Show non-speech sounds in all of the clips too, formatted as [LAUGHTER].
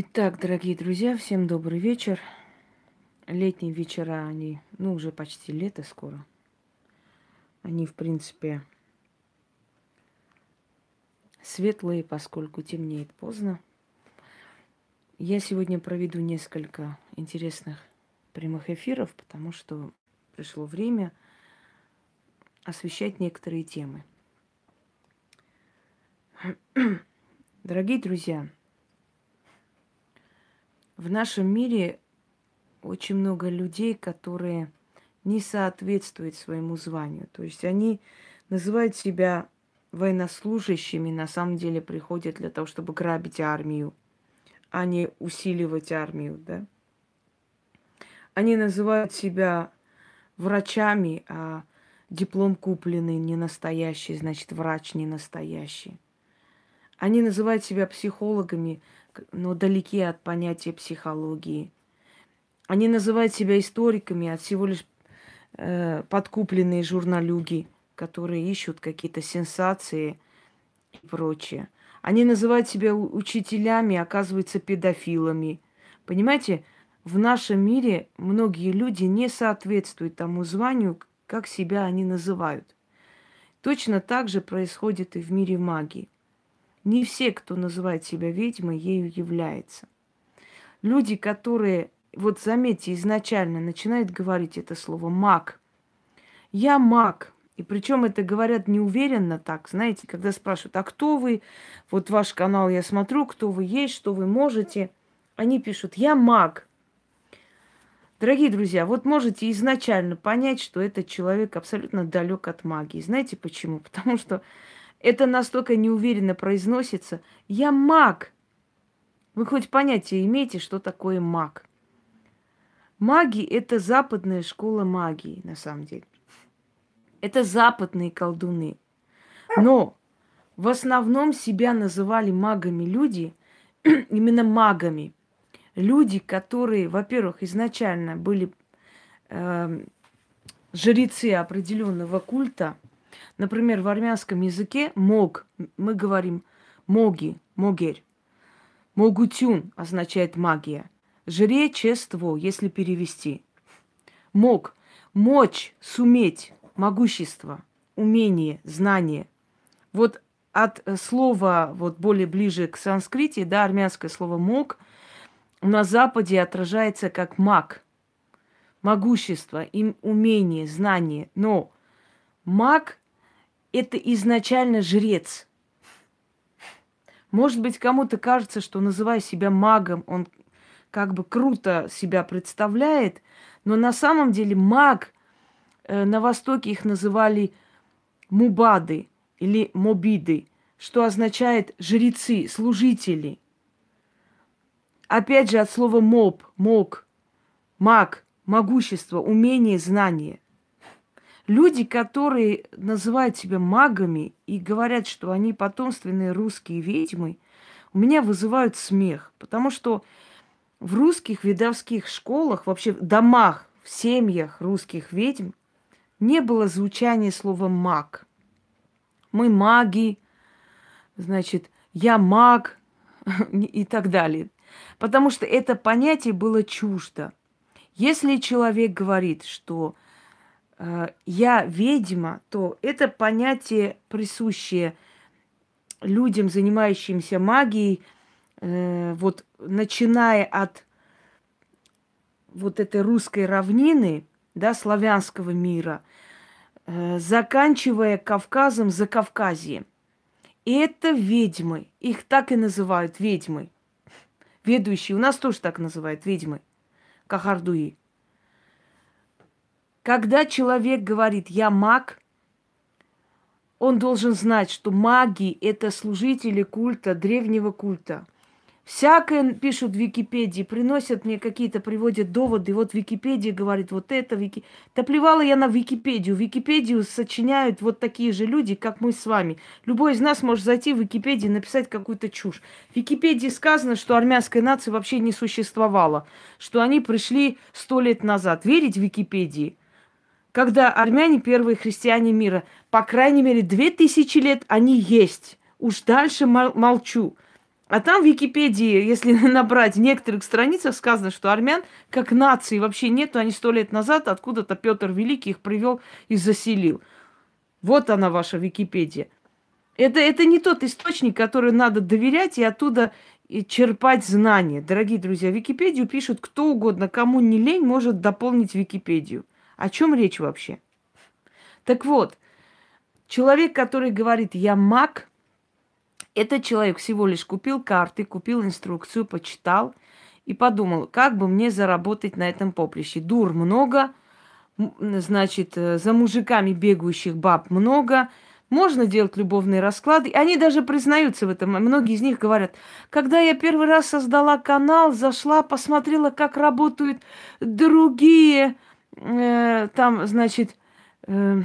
Итак, дорогие друзья, всем добрый вечер. Летние вечера, они, ну, уже почти лето скоро. Они, в принципе, светлые, поскольку темнеет поздно. Я сегодня проведу несколько интересных прямых эфиров, потому что пришло время освещать некоторые темы. [CLEARS THROAT] Дорогие друзья, в нашем мире очень много людей, которые не соответствуют своему званию. То есть они называют себя военнослужащими, на самом деле приходят для того, чтобы грабить армию, а не усиливать армию, да. Они называют себя врачами, а диплом купленный не настоящий, значит, врач не настоящий. Они называют себя психологами, но далеки от понятия психологии. Они называют себя историками, а всего лишь э, подкупленные журналюги, которые ищут какие-то сенсации и прочее. Они называют себя учителями, оказываются педофилами. Понимаете, в нашем мире многие люди не соответствуют тому званию, как себя они называют. Точно так же происходит и в мире магии. Не все, кто называет себя ведьмой, ею является. Люди, которые, вот заметьте, изначально начинают говорить это слово маг. Я маг. И причем это говорят неуверенно так, знаете, когда спрашивают, а кто вы? Вот ваш канал я смотрю, кто вы есть, что вы можете. Они пишут, я маг. Дорогие друзья, вот можете изначально понять, что этот человек абсолютно далек от магии. Знаете почему? Потому что это настолько неуверенно произносится. Я маг. Вы хоть понятие имеете, что такое маг? Маги – это западная школа магии, на самом деле. Это западные колдуны. Но в основном себя называли магами люди, [CLEARS THROAT] именно магами. Люди, которые, во-первых, изначально были э, жрецы определенного культа – Например, в армянском языке мог, мы говорим моги, могерь. Могутюн означает магия. Жречество, если перевести. Мог, мочь, суметь, могущество, умение, знание. Вот от слова, вот более ближе к санскрите, да, армянское слово мог, на Западе отражается как маг. Могущество, им умение, знание. Но маг это изначально жрец. Может быть, кому-то кажется, что называя себя магом, он как бы круто себя представляет, но на самом деле маг, э, на Востоке их называли мубады или мобиды, что означает жрецы, служители. Опять же от слова моб, мог, маг, могущество, умение, знание – Люди, которые называют себя магами и говорят, что они потомственные русские ведьмы, у меня вызывают смех, потому что в русских видовских школах, вообще в домах, в семьях русских ведьм не было звучания слова маг. Мы маги, значит, я маг и так далее. Потому что это понятие было чуждо. Если человек говорит, что я ведьма, то это понятие, присущее людям, занимающимся магией, э, вот начиная от вот этой русской равнины, да, славянского мира, э, заканчивая Кавказом, за Кавказьем. И это ведьмы. Их так и называют ведьмы. Ведущие. У нас тоже так называют ведьмы. Кахардуи. Когда человек говорит «я маг», он должен знать, что маги – это служители культа, древнего культа. Всякое пишут в Википедии, приносят мне какие-то, приводят доводы. Вот Википедия говорит вот это. Вики... Да плевала я на Википедию. Википедию сочиняют вот такие же люди, как мы с вами. Любой из нас может зайти в Википедию и написать какую-то чушь. В Википедии сказано, что армянская нация вообще не существовала. Что они пришли сто лет назад. Верить в Википедии – когда армяне первые христиане мира. По крайней мере, две тысячи лет они есть. Уж дальше молчу. А там в Википедии, если [LAUGHS] набрать в некоторых страницах, сказано, что армян как нации вообще нету. Они сто лет назад откуда-то Петр Великий их привел и заселил. Вот она ваша Википедия. Это, это не тот источник, который надо доверять и оттуда черпать знания. Дорогие друзья, Википедию пишут кто угодно, кому не лень, может дополнить Википедию. О чем речь вообще? Так вот, человек, который говорит, я маг, этот человек всего лишь купил карты, купил инструкцию, почитал и подумал, как бы мне заработать на этом поприще. Дур много, значит, э, за мужиками бегающих баб много, можно делать любовные расклады. Они даже признаются в этом. Многие из них говорят, когда я первый раз создала канал, зашла, посмотрела, как работают другие, э, там, значит, э,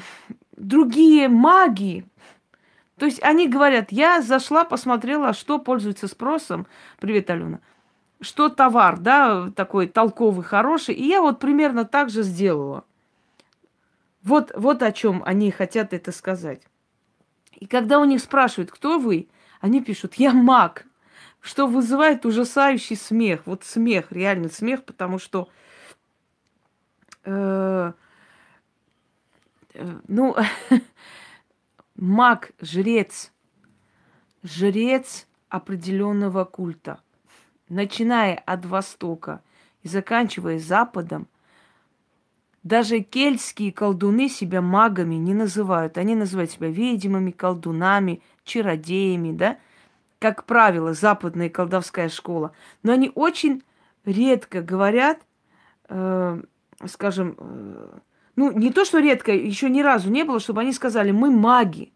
другие маги. То есть они говорят, я зашла, посмотрела, что пользуется спросом. Привет, Алена. Что товар, да, такой толковый, хороший. И я вот примерно так же сделала. Вот, вот о чем они хотят это сказать. И когда у них спрашивают, кто вы, они пишут, я маг, что вызывает ужасающий смех. Вот смех, реально смех, потому что, э, э, ну, [LAUGHS] маг, жрец, жрец определенного культа, начиная от Востока и заканчивая Западом, даже кельтские колдуны себя магами не называют. Они называют себя ведьмами, колдунами, чародеями, да? Как правило, западная колдовская школа. Но они очень редко говорят, э, скажем, э, ну, не то, что редко, еще ни разу не было, чтобы они сказали, мы маги.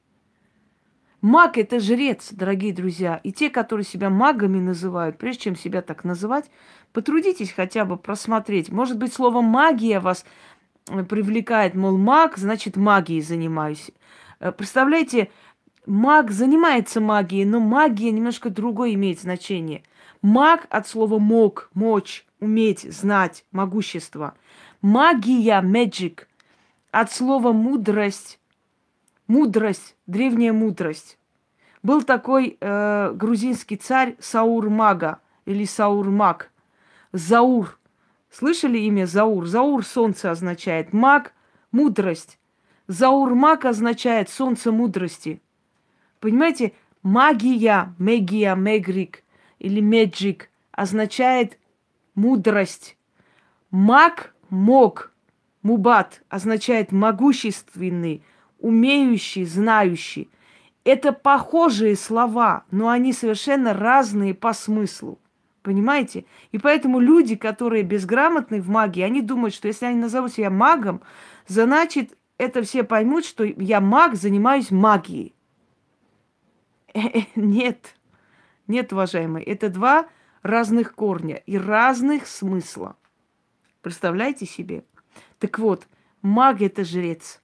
Маг – это жрец, дорогие друзья. И те, которые себя магами называют, прежде чем себя так называть, потрудитесь хотя бы просмотреть. Может быть, слово «магия» вас привлекает, мол, маг, значит, магией занимаюсь. Э, представляете, маг занимается магией, но магия немножко другое имеет значение. Маг от слова мог, мочь, уметь, знать, могущество. Магия, magic, от слова мудрость, мудрость, древняя мудрость. Был такой э, грузинский царь Саур Мага или Саур Маг. Заур. Слышали имя Заур? Заур солнце означает. Маг – мудрость. Заур маг означает солнце мудрости. Понимаете, магия, мегия, мегрик или меджик означает мудрость. Маг, мог, мубат означает могущественный, умеющий, знающий. Это похожие слова, но они совершенно разные по смыслу. Понимаете? И поэтому люди, которые безграмотны в магии, они думают, что если они назовут себя магом, значит, это все поймут, что я маг, занимаюсь магией. [LAUGHS] Нет, нет, уважаемые, это два разных корня и разных смысла. Представляете себе? Так вот, маг это жрец.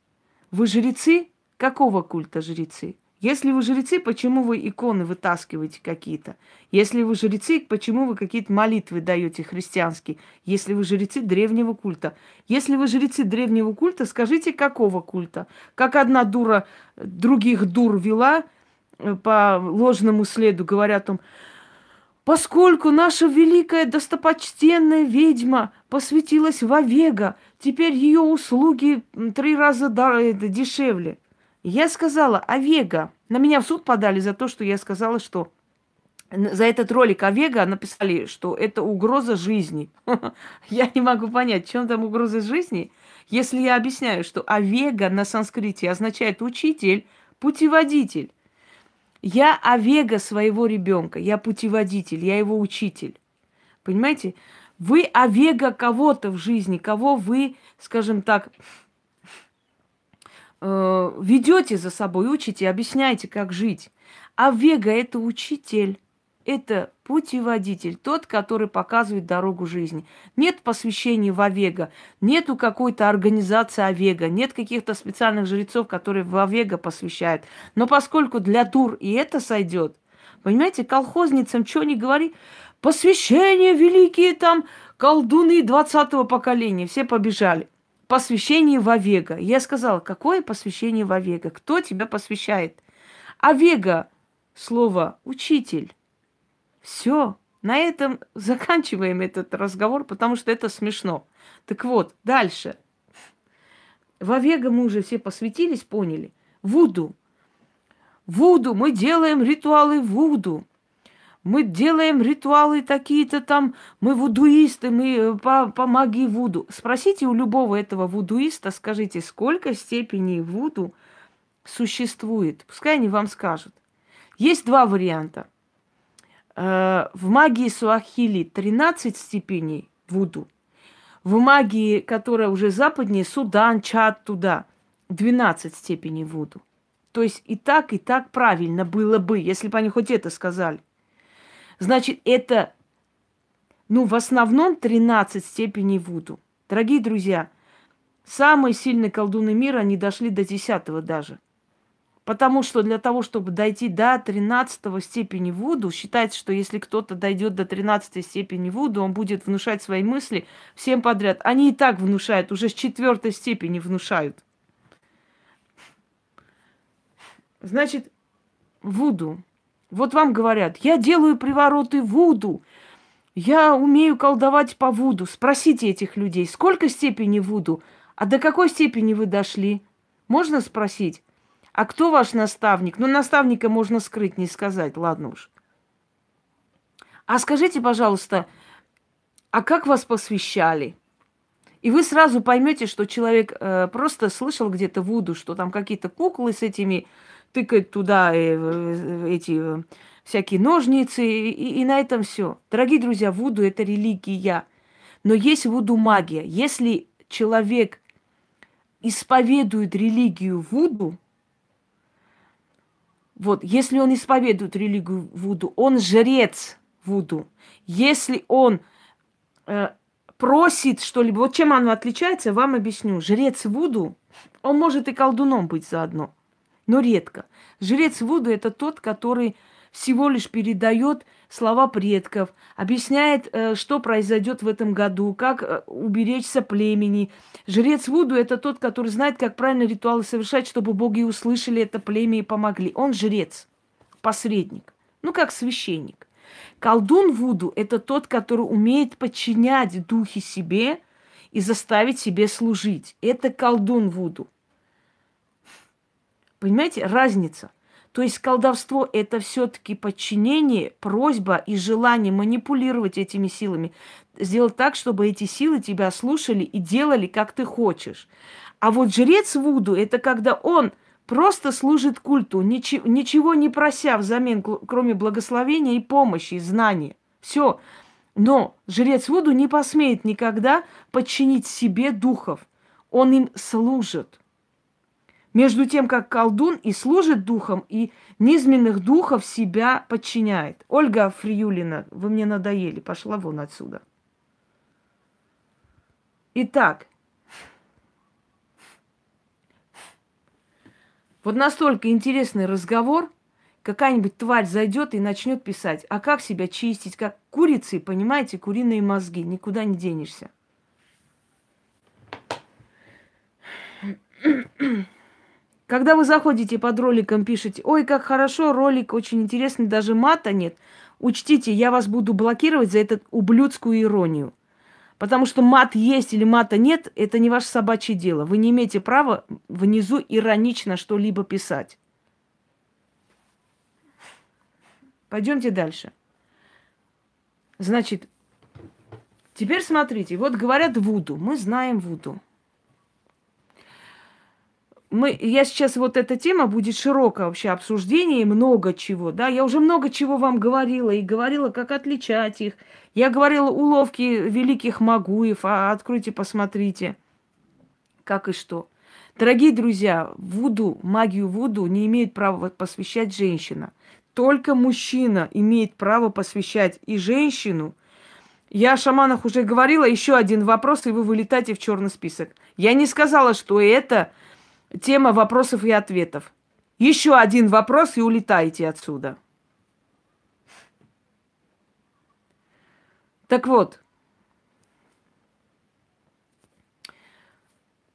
Вы жрецы? Какого культа жрецы? Если вы жрецы, почему вы иконы вытаскиваете какие-то? Если вы жрецы, почему вы какие-то молитвы даете христианские? Если вы жрецы древнего культа. Если вы жрецы древнего культа, скажите, какого культа? Как одна дура других дур вела э, по ложному следу, говоря о том, Поскольку наша великая достопочтенная ведьма посвятилась в Овега, теперь ее услуги три раза дешевле. Я сказала, Овега. На меня в суд подали за то, что я сказала, что за этот ролик Овега написали, что это угроза жизни. [LAUGHS] Я не могу понять, чем там угроза жизни, если я объясняю, что Овега на санскрите означает учитель, путеводитель. Я Овега своего ребенка, я путеводитель, я его учитель. Понимаете? Вы Овега кого-то в жизни, кого вы, скажем так, э, ведете за собой, учите, объясняете, как жить. А это учитель, это путеводитель, тот, который показывает дорогу жизни. Нет посвящения в Овега, нету какой-то организации Овега, нет каких-то специальных жрецов, которые в Овега посвящают. Но поскольку для тур и это сойдет, понимаете, колхозницам что не говори, посвящение великие там колдуны 20-го поколения, все побежали посвящение в Овега. Я сказала, какое посвящение в Овега? Кто тебя посвящает? Овега – слово «учитель». Все. На этом заканчиваем этот разговор, потому что это смешно. Так вот, дальше. В Овега мы уже все посвятились, поняли. Вуду. Вуду. Мы делаем ритуалы вуду. Мы делаем ритуалы такие-то там, мы вудуисты, мы э, по, по магии вуду. Спросите у любого этого вудуиста, скажите, сколько степеней вуду существует. Пускай они вам скажут. Есть два варианта. Э, в магии Суахили 13 степеней вуду. В магии, которая уже западнее, Судан, Чад, туда, 12 степеней вуду. То есть и так, и так правильно было бы, если бы они хоть это сказали. Значит, это, ну, в основном 13 степеней вуду. Дорогие друзья, самые сильные колдуны мира, они дошли до 10 даже. Потому что для того, чтобы дойти до 13 степени Вуду, считается, что если кто-то дойдет до 13 степени Вуду, он будет внушать свои мысли всем подряд. Они и так внушают, уже с четвертой степени внушают. Значит, Вуду. Вот вам говорят, я делаю привороты Вуду. Я умею колдовать по Вуду. Спросите этих людей, сколько степени Вуду? А до какой степени вы дошли? Можно спросить? А кто ваш наставник? Ну, наставника можно скрыть, не сказать, ладно уж. А скажите, пожалуйста, а как вас посвящали? И вы сразу поймете, что человек э, просто слышал где-то Вуду, что там какие-то куклы с этими тыкают туда э, э, эти э, всякие ножницы, и, и на этом все. Дорогие друзья, Вуду это религия. Но есть Вуду магия. Если человек исповедует религию Вуду, вот, если он исповедует религию Вуду, он жрец Вуду. Если он э, просит что-либо, вот чем оно отличается, вам объясню. Жрец Вуду, он может и колдуном быть заодно, но редко. Жрец Вуду это тот, который всего лишь передает слова предков, объясняет, э, что произойдет в этом году, как э, уберечься племени. Жрец Вуду – это тот, который знает, как правильно ритуалы совершать, чтобы боги услышали это племя и помогли. Он жрец, посредник, ну как священник. Колдун Вуду – это тот, который умеет подчинять духи себе и заставить себе служить. Это колдун Вуду. Понимаете, разница – то есть колдовство – это все-таки подчинение, просьба и желание манипулировать этими силами. Сделать так, чтобы эти силы тебя слушали и делали, как ты хочешь. А вот жрец Вуду – это когда он просто служит культу, ничего, ничего не прося взамен, кроме благословения и помощи, и знания. Все. Но жрец Вуду не посмеет никогда подчинить себе духов. Он им служит. Между тем, как колдун и служит духом, и низменных духов себя подчиняет. Ольга Фриюлина, вы мне надоели, пошла вон отсюда. Итак, вот настолько интересный разговор, какая-нибудь тварь зайдет и начнет писать, а как себя чистить, как курицы, понимаете, куриные мозги, никуда не денешься. Когда вы заходите под роликом, пишете, ой, как хорошо, ролик очень интересный, даже мата нет. Учтите, я вас буду блокировать за эту ублюдскую иронию. Потому что мат есть или мата нет, это не ваше собачье дело. Вы не имеете права внизу иронично что-либо писать. Пойдемте дальше. Значит, теперь смотрите, вот говорят Вуду. Мы знаем Вуду мы, я сейчас вот эта тема будет широкое вообще обсуждение и много чего, да, я уже много чего вам говорила и говорила, как отличать их. Я говорила уловки великих магуев, а откройте, посмотрите, как и что. Дорогие друзья, вуду, магию вуду не имеет права посвящать женщина. Только мужчина имеет право посвящать и женщину. Я о шаманах уже говорила, еще один вопрос, и вы вылетаете в черный список. Я не сказала, что это Тема вопросов и ответов. Еще один вопрос и улетаете отсюда. Так вот,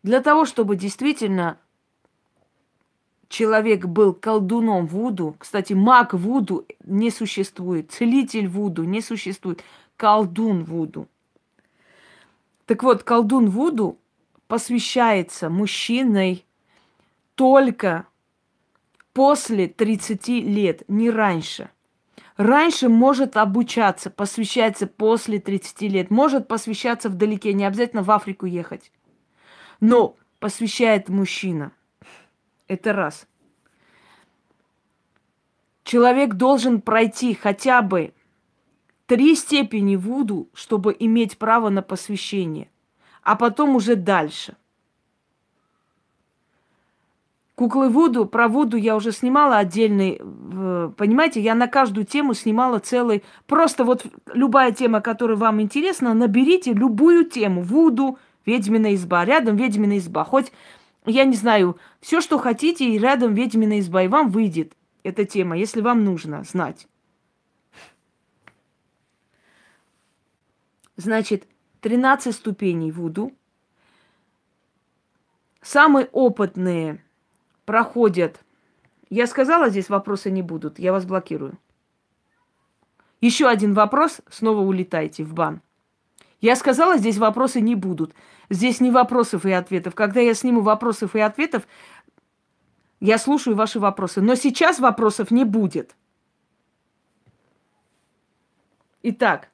для того, чтобы действительно человек был колдуном Вуду, кстати, маг Вуду не существует, целитель Вуду не существует, колдун Вуду. Так вот, колдун Вуду посвящается мужчиной только после 30 лет, не раньше. Раньше может обучаться, посвящается после 30 лет, может посвящаться вдалеке, не обязательно в Африку ехать. Но посвящает мужчина. Это раз. Человек должен пройти хотя бы три степени Вуду, чтобы иметь право на посвящение, а потом уже дальше. Куклы Вуду, про Вуду я уже снимала отдельный, понимаете, я на каждую тему снимала целый, просто вот любая тема, которая вам интересна, наберите любую тему, Вуду, ведьмина изба, рядом ведьмина изба, хоть, я не знаю, все, что хотите, и рядом ведьмина изба, и вам выйдет эта тема, если вам нужно знать. Значит, 13 ступеней Вуду. Самые опытные проходят. Я сказала, здесь вопросы не будут. Я вас блокирую. Еще один вопрос, снова улетайте в бан. Я сказала, здесь вопросы не будут. Здесь не вопросов и ответов. Когда я сниму вопросов и ответов, я слушаю ваши вопросы. Но сейчас вопросов не будет. Итак,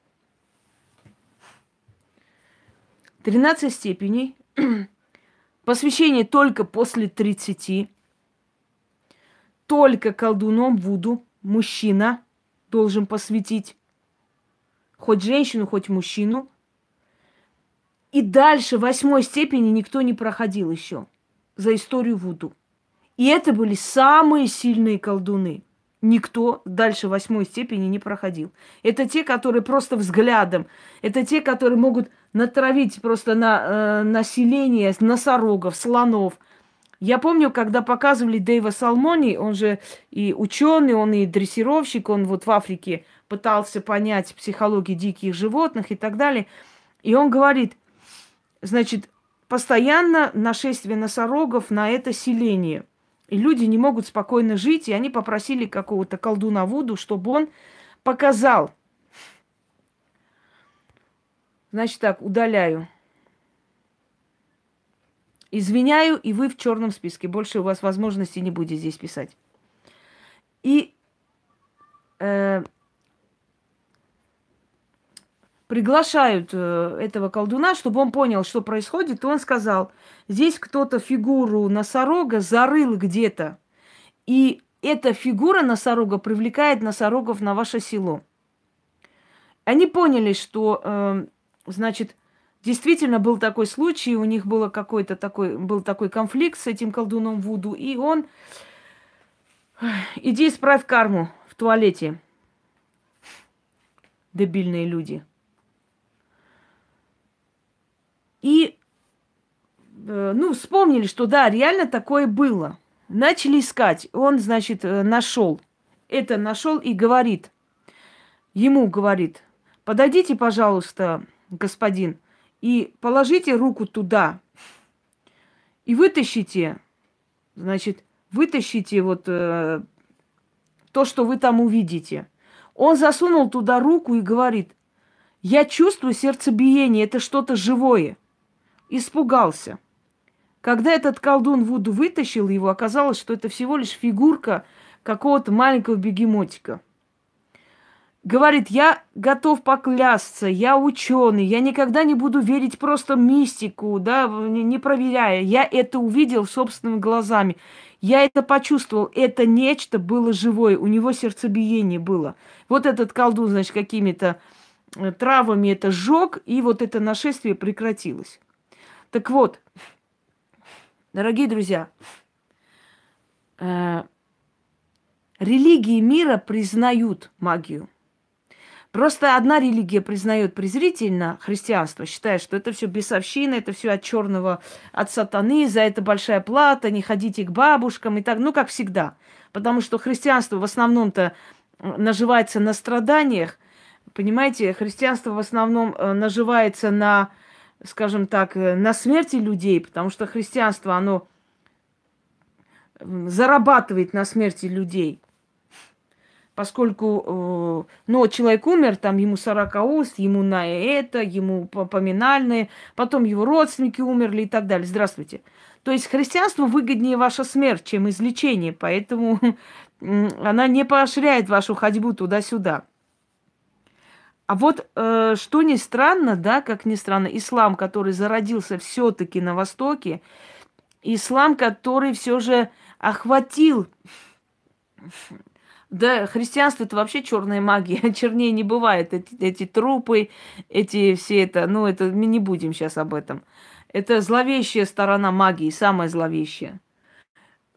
13 степеней. [CLEARS THROAT] Посвящение только после 30. Только колдуном Вуду мужчина должен посвятить. Хоть женщину, хоть мужчину. И дальше восьмой степени никто не проходил еще за историю Вуду. И это были самые сильные колдуны – никто дальше восьмой степени не проходил. Это те, которые просто взглядом, это те, которые могут натравить просто на э, население носорогов, слонов. Я помню, когда показывали Дэйва Салмони, он же и ученый, он и дрессировщик, он вот в Африке пытался понять психологию диких животных и так далее. И он говорит, значит, постоянно нашествие носорогов на это селение – и люди не могут спокойно жить, и они попросили какого-то колдуна Вуду, чтобы он показал. Значит так, удаляю. Извиняю, и вы в черном списке. Больше у вас возможности не будет здесь писать. И э, приглашают э, этого колдуна, чтобы он понял, что происходит, и он сказал, здесь кто-то фигуру носорога зарыл где-то, и эта фигура носорога привлекает носорогов на ваше село. Они поняли, что, э, значит, действительно был такой случай, у них было какой-то такой, был такой конфликт с этим колдуном Вуду, и он, иди исправь карму в туалете, дебильные люди – И, э, ну, вспомнили, что да, реально такое было. Начали искать. Он, значит, э, нашел. Это нашел и говорит. Ему говорит, подойдите, пожалуйста, господин, и положите руку туда. И вытащите, значит, вытащите вот э, то, что вы там увидите. Он засунул туда руку и говорит, я чувствую сердцебиение, это что-то живое испугался. Когда этот колдун Вуду вытащил его, оказалось, что это всего лишь фигурка какого-то маленького бегемотика. Говорит, я готов поклясться, я ученый, я никогда не буду верить просто мистику, да, не проверяя. Я это увидел собственными глазами. Я это почувствовал. Это нечто было живое. У него сердцебиение было. Вот этот колдун, значит, какими-то э, травами это сжег, и вот это нашествие прекратилось. Так вот, дорогие друзья, э, религии мира признают магию. Просто одна религия признает презрительно христианство, считая, что это все бесовщина, это все от черного, от сатаны, за это большая плата, не ходите к бабушкам и так, ну, как всегда. Потому что христианство в основном-то наживается на страданиях, понимаете, христианство в основном э, наживается на скажем так, э, на смерти людей, потому что христианство, оно зарабатывает на смерти людей. Поскольку, э, ну, человек умер, там ему 40 уст, ему на это, ему поминальные, потом его родственники умерли и так далее. Здравствуйте. То есть христианству выгоднее ваша смерть, чем излечение, поэтому [LAUGHS] она не поощряет вашу ходьбу туда-сюда. А вот э, что ни странно, да, как ни странно, ислам, который зародился все-таки на Востоке, ислам, который все же охватил да, христианство это вообще черная магия. [LAUGHS] Чернее не бывает. Эти, эти трупы, эти все это, ну, это мы не будем сейчас об этом. Это зловещая сторона магии, самая зловещая.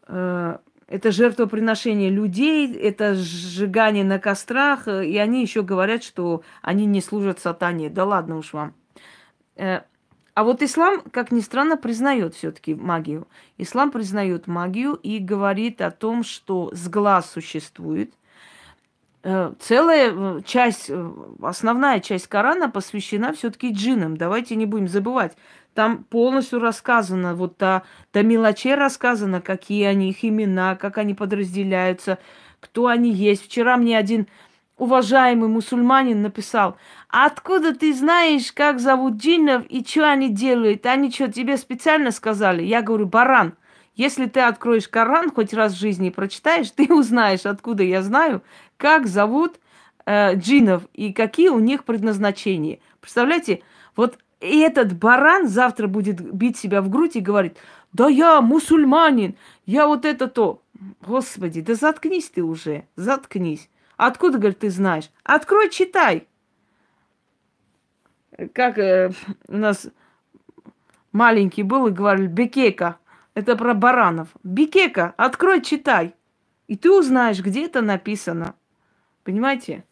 Э, это жертвоприношение людей, это сжигание на кострах, и они еще говорят, что они не служат сатане. Да ладно уж вам. А вот ислам, как ни странно, признает все-таки магию. Ислам признает магию и говорит о том, что с глаз существует. Э, целая э, часть, э, основная часть Корана посвящена все-таки джинам. Давайте не будем забывать. Там полностью рассказано, вот до, до мелочей рассказано, какие они, их имена, как они подразделяются, кто они есть. Вчера мне один уважаемый мусульманин написал, откуда ты знаешь, как зовут джиннов и что они делают? Они что, тебе специально сказали? Я говорю, баран, если ты откроешь Коран хоть раз в жизни и прочитаешь, ты узнаешь, откуда я знаю, как зовут э, джинов и какие у них предназначения. Представляете, вот этот баран завтра будет бить себя в грудь и говорит, да я мусульманин, я вот это то. Господи, да заткнись ты уже, заткнись. Откуда, говорит, ты знаешь? Открой, читай. Как э, у нас маленький был и говорили, бекека. Это про баранов. Бекека, открой, читай. И ты узнаешь, где это написано. Понимаете?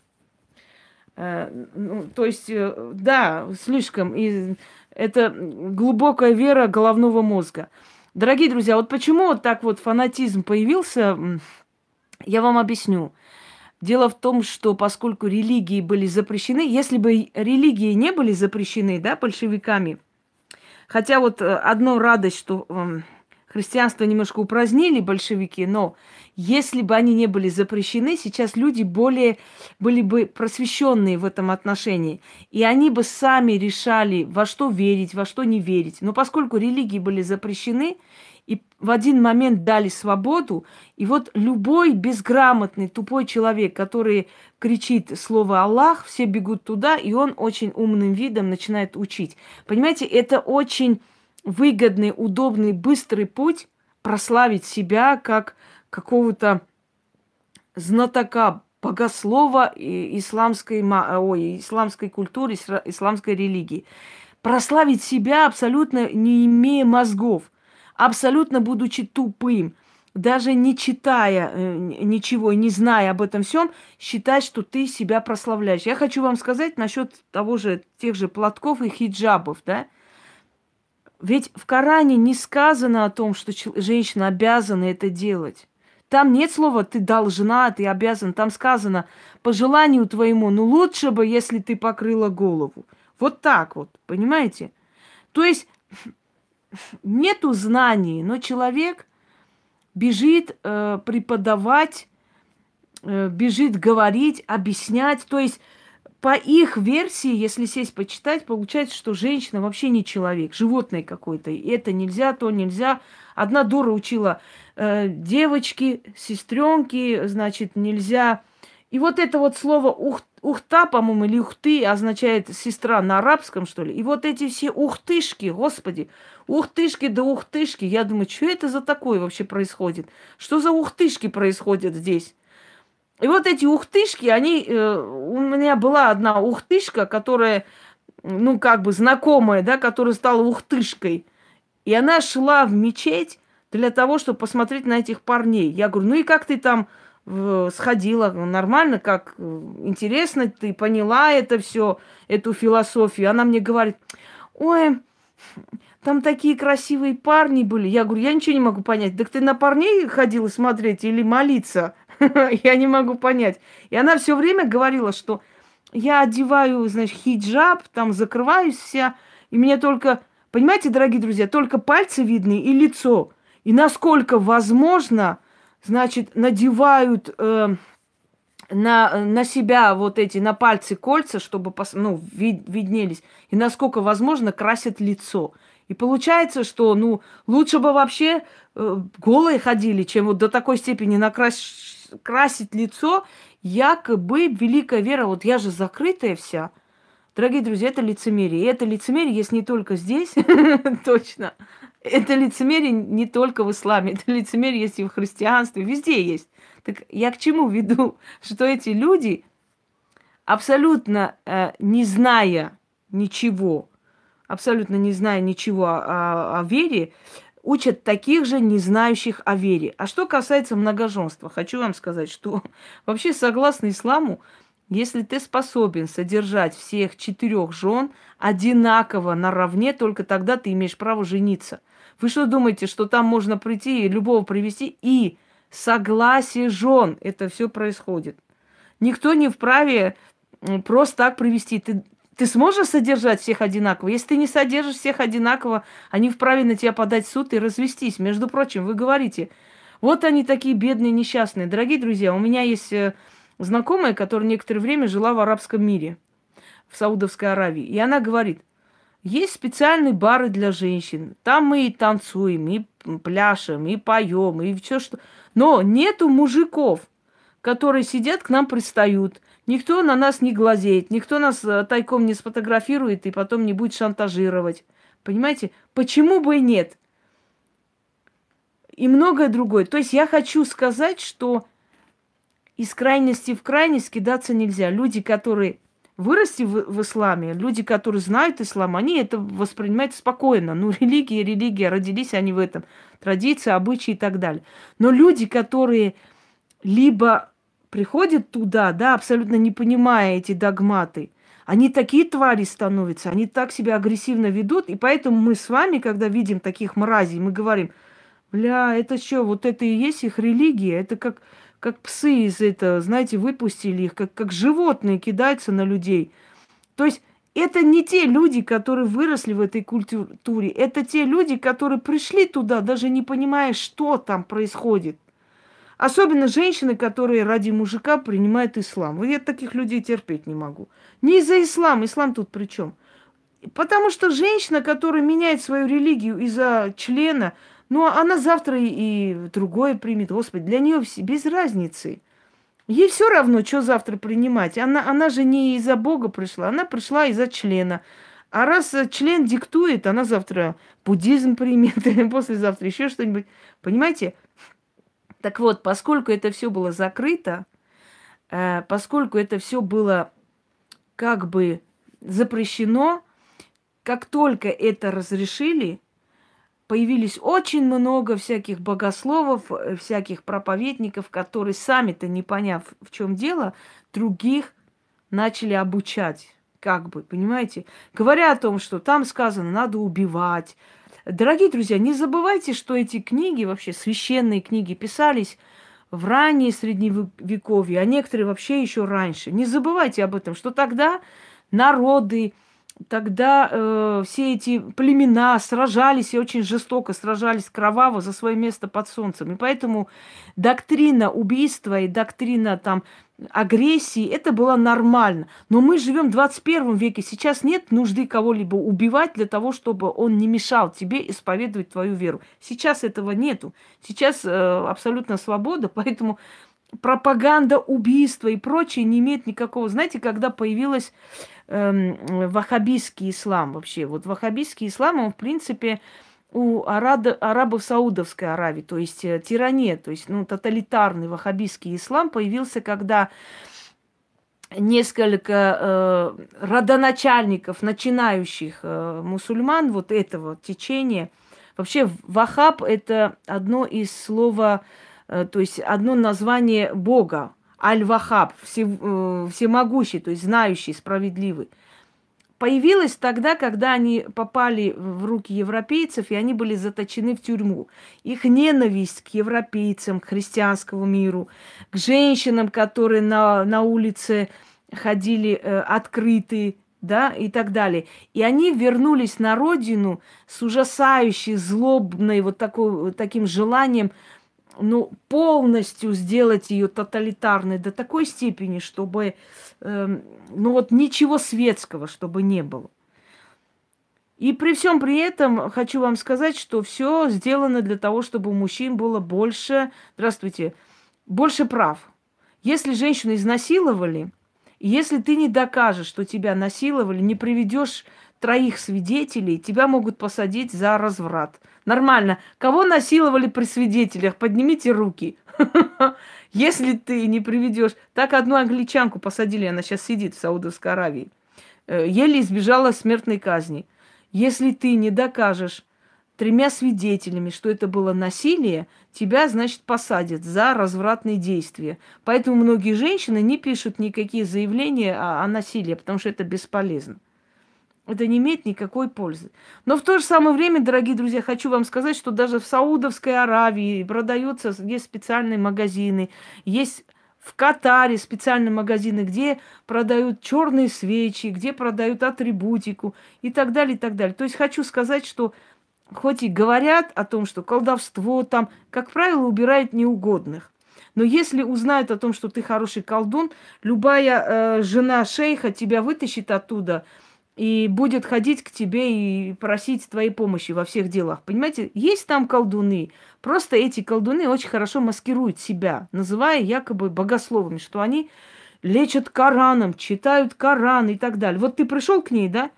Э, ну, то есть, э, да, слишком. И это глубокая вера головного мозга. Дорогие друзья, вот почему вот так вот фанатизм появился, я вам объясню. Дело в том, что поскольку религии были запрещены, если бы религии не были запрещены, да, большевиками, хотя вот э, одно радость, что эм, христианство немножко упразднили большевики, но если бы они не были запрещены, сейчас люди более были бы просвещенные в этом отношении. И они бы сами решали, во что верить, во что не верить. Но поскольку религии были запрещены, и в один момент дали свободу, и вот любой безграмотный, тупой человек, который кричит слово Аллах, все бегут туда, и он очень умным видом начинает учить. Понимаете, это очень выгодный, удобный, быстрый путь прославить себя как какого-то знатока богослова исламской, ой, исламской культуры, исламской религии. Прославить себя абсолютно не имея мозгов – абсолютно будучи тупым, даже не читая э, ничего, не зная об этом всем, считать, что ты себя прославляешь. Я хочу вам сказать насчет того же, тех же платков и хиджабов, да? Ведь в Коране не сказано о том, что женщина обязана это делать. Там нет слова «ты должна», «ты обязан». Там сказано «по желанию твоему». Ну, лучше бы, если ты покрыла голову. Вот так вот, понимаете? То есть нету знаний, но человек бежит э, преподавать, э, бежит говорить, объяснять. То есть по их версии, если сесть почитать, получается, что женщина вообще не человек, животное какое-то. И это нельзя, то нельзя. Одна дура учила э, девочки, сестренки, значит, нельзя. И вот это вот слово ух, ухта, по-моему, или ухты означает сестра на арабском, что ли. И вот эти все ухтышки, господи, Ухтышки да ухтышки. Я думаю, что это за такое вообще происходит? Что за ухтышки происходят здесь? И вот эти ухтышки, они... Э, у меня была одна ухтышка, которая, ну, как бы знакомая, да, которая стала ухтышкой. И она шла в мечеть для того, чтобы посмотреть на этих парней. Я говорю, ну и как ты там сходила нормально, как э, интересно, ты поняла это все, эту философию. Она мне говорит, ой, там такие красивые парни были. Я говорю, я ничего не могу понять. Так ты на парней ходила смотреть или молиться? [LAUGHS] Я не могу понять. И она все время говорила, что я одеваю, значит, хиджаб, там закрываюсь вся, и мне только, понимаете, дорогие друзья, только пальцы видны и лицо. И насколько возможно, значит, надевают э, на, на себя вот эти, на пальцы кольца, чтобы ну, вид, виднелись. И насколько возможно, красят лицо. И получается, что, ну, лучше бы вообще э, голые ходили, чем вот до такой степени накрасить красить лицо, якобы великая вера. Вот я же закрытая вся. Дорогие друзья, это лицемерие. И это лицемерие есть не только здесь, [LAUGHS] точно. Это лицемерие не только в исламе, это лицемерие есть и в христианстве, везде есть. Так я к чему веду? Что эти люди, абсолютно э, не зная ничего, абсолютно не зная ничего о, о, о вере, учат таких же не знающих о вере. А что касается многоженства, хочу вам сказать, что [LAUGHS] вообще согласно исламу, если ты способен содержать всех четырех жен одинаково наравне, только тогда ты имеешь право жениться. Вы что думаете, что там можно прийти и любого привести и согласие жен это все происходит? Никто не вправе просто так привести. Ты, ты сможешь содержать всех одинаково? Если ты не содержишь всех одинаково, они вправе на тебя подать в суд и развестись. Между прочим, вы говорите, вот они такие бедные, несчастные. Дорогие друзья, у меня есть э, знакомая, которая некоторое время жила в арабском мире, в Саудовской Аравии. И она говорит, есть специальные бары для женщин. Там мы и танцуем, и пляшем, и поем, и все что. Но нету мужиков, которые сидят, к нам пристают. Никто на нас не глазеет, никто нас э, тайком не сфотографирует и потом не будет шантажировать. Понимаете? Почему бы и нет? И многое другое. То есть я хочу сказать, что из крайности в крайность кидаться нельзя. Люди, которые выросли в, в исламе, люди, которые знают ислам, они это воспринимают спокойно. Ну, [LAUGHS] религия, религия, родились они в этом. Традиции, обычаи и так далее. Но люди, которые либо приходят туда, да, абсолютно не понимая эти догматы, они такие твари становятся, они так себя агрессивно ведут, и поэтому мы с вами, когда видим таких мразей, мы говорим, бля, это что, вот это и есть их религия, это как как псы из этого, знаете, выпустили их, как, как животные кидаются на людей. То есть это не те люди, которые выросли в этой культуре, это те люди, которые пришли туда, даже не понимая, что там происходит. Особенно женщины, которые ради мужика принимают ислам. Я таких людей терпеть не могу. Не из-за ислама, ислам тут при чем? Потому что женщина, которая меняет свою религию из-за члена, ну, она завтра и другое примет. Господи, для нее без разницы. Ей все равно, что завтра принимать. Она, она же не из-за Бога пришла, она пришла из-за члена. А раз член диктует, она завтра буддизм примет, [LAUGHS] послезавтра еще что-нибудь. Понимаете? Так вот, поскольку это все было закрыто, э, поскольку это все было как бы запрещено, как только это разрешили, появились очень много всяких богословов, э, всяких проповедников, которые сами-то не поняв, в чем дело, других начали обучать. Как бы, понимаете? Говоря о том, что там сказано, надо убивать. Дорогие друзья, не забывайте, что эти книги, вообще священные книги, писались в ранние средневековье, а некоторые вообще еще раньше. Не забывайте об этом, что тогда народы, тогда э, все эти племена сражались и очень жестоко сражались кроваво за свое место под солнцем. И поэтому доктрина убийства и доктрина там агрессии, это было нормально. Но мы живем в 21 веке. Сейчас нет нужды кого-либо убивать для того, чтобы он не мешал тебе исповедовать твою веру. Сейчас этого нету. Сейчас э, абсолютно свобода, [LAUGHS] поэтому пропаганда убийства и прочее не имеет никакого. Знаете, когда появилась эм, ваххабистский ислам вообще, вот ваххабистский ислам, он в принципе у араб, арабов Саудовской Аравии, то есть э, тирания, то есть ну, тоталитарный ваххабистский ислам появился, когда несколько э, родоначальников, начинающих э, мусульман вот этого течения. Вообще, вахаб – это одно из слова Э, то есть одно название Бога, Аль-Вахаб, э, всемогущий, то есть знающий, справедливый, появилась тогда, когда они попали в руки европейцев, и они были заточены в тюрьму. Их ненависть к европейцам, к христианскому миру, к женщинам, которые на, на улице ходили э, открыты, да, и так далее. И они вернулись на родину с ужасающей, злобной, вот такой, таким желанием, ну, полностью сделать ее тоталитарной до такой степени, чтобы, э, ну, вот ничего светского, чтобы не было. И при всем при этом хочу вам сказать, что все сделано для того, чтобы у мужчин было больше, здравствуйте, больше прав. Если женщину изнасиловали, если ты не докажешь, что тебя насиловали, не приведешь троих свидетелей, тебя могут посадить за разврат. Нормально. Кого насиловали при свидетелях? Поднимите руки. [LAUGHS] Если ты не приведешь... Так одну англичанку посадили, она сейчас сидит в Саудовской Аравии. Э, еле избежала смертной казни. Если ты не докажешь тремя свидетелями, что это было насилие, тебя, значит, посадят за развратные действия. Поэтому многие женщины не пишут никакие заявления о, о насилии, потому что это бесполезно. Это не имеет никакой пользы. Но в то же самое время, дорогие друзья, хочу вам сказать, что даже в Саудовской Аравии продаются, есть специальные магазины, есть в Катаре специальные магазины, где продают черные свечи, где продают атрибутику и так далее, и так далее. То есть хочу сказать, что хоть и говорят о том, что колдовство там, как правило, убирает неугодных. Но если узнают о том, что ты хороший колдун, любая э, жена шейха тебя вытащит оттуда и будет ходить к тебе и просить твоей помощи во всех делах. Понимаете, есть там колдуны. Просто эти колдуны очень хорошо маскируют себя, называя якобы богословами, что они лечат Кораном, читают Коран и так далее. Вот ты пришел к ней, да?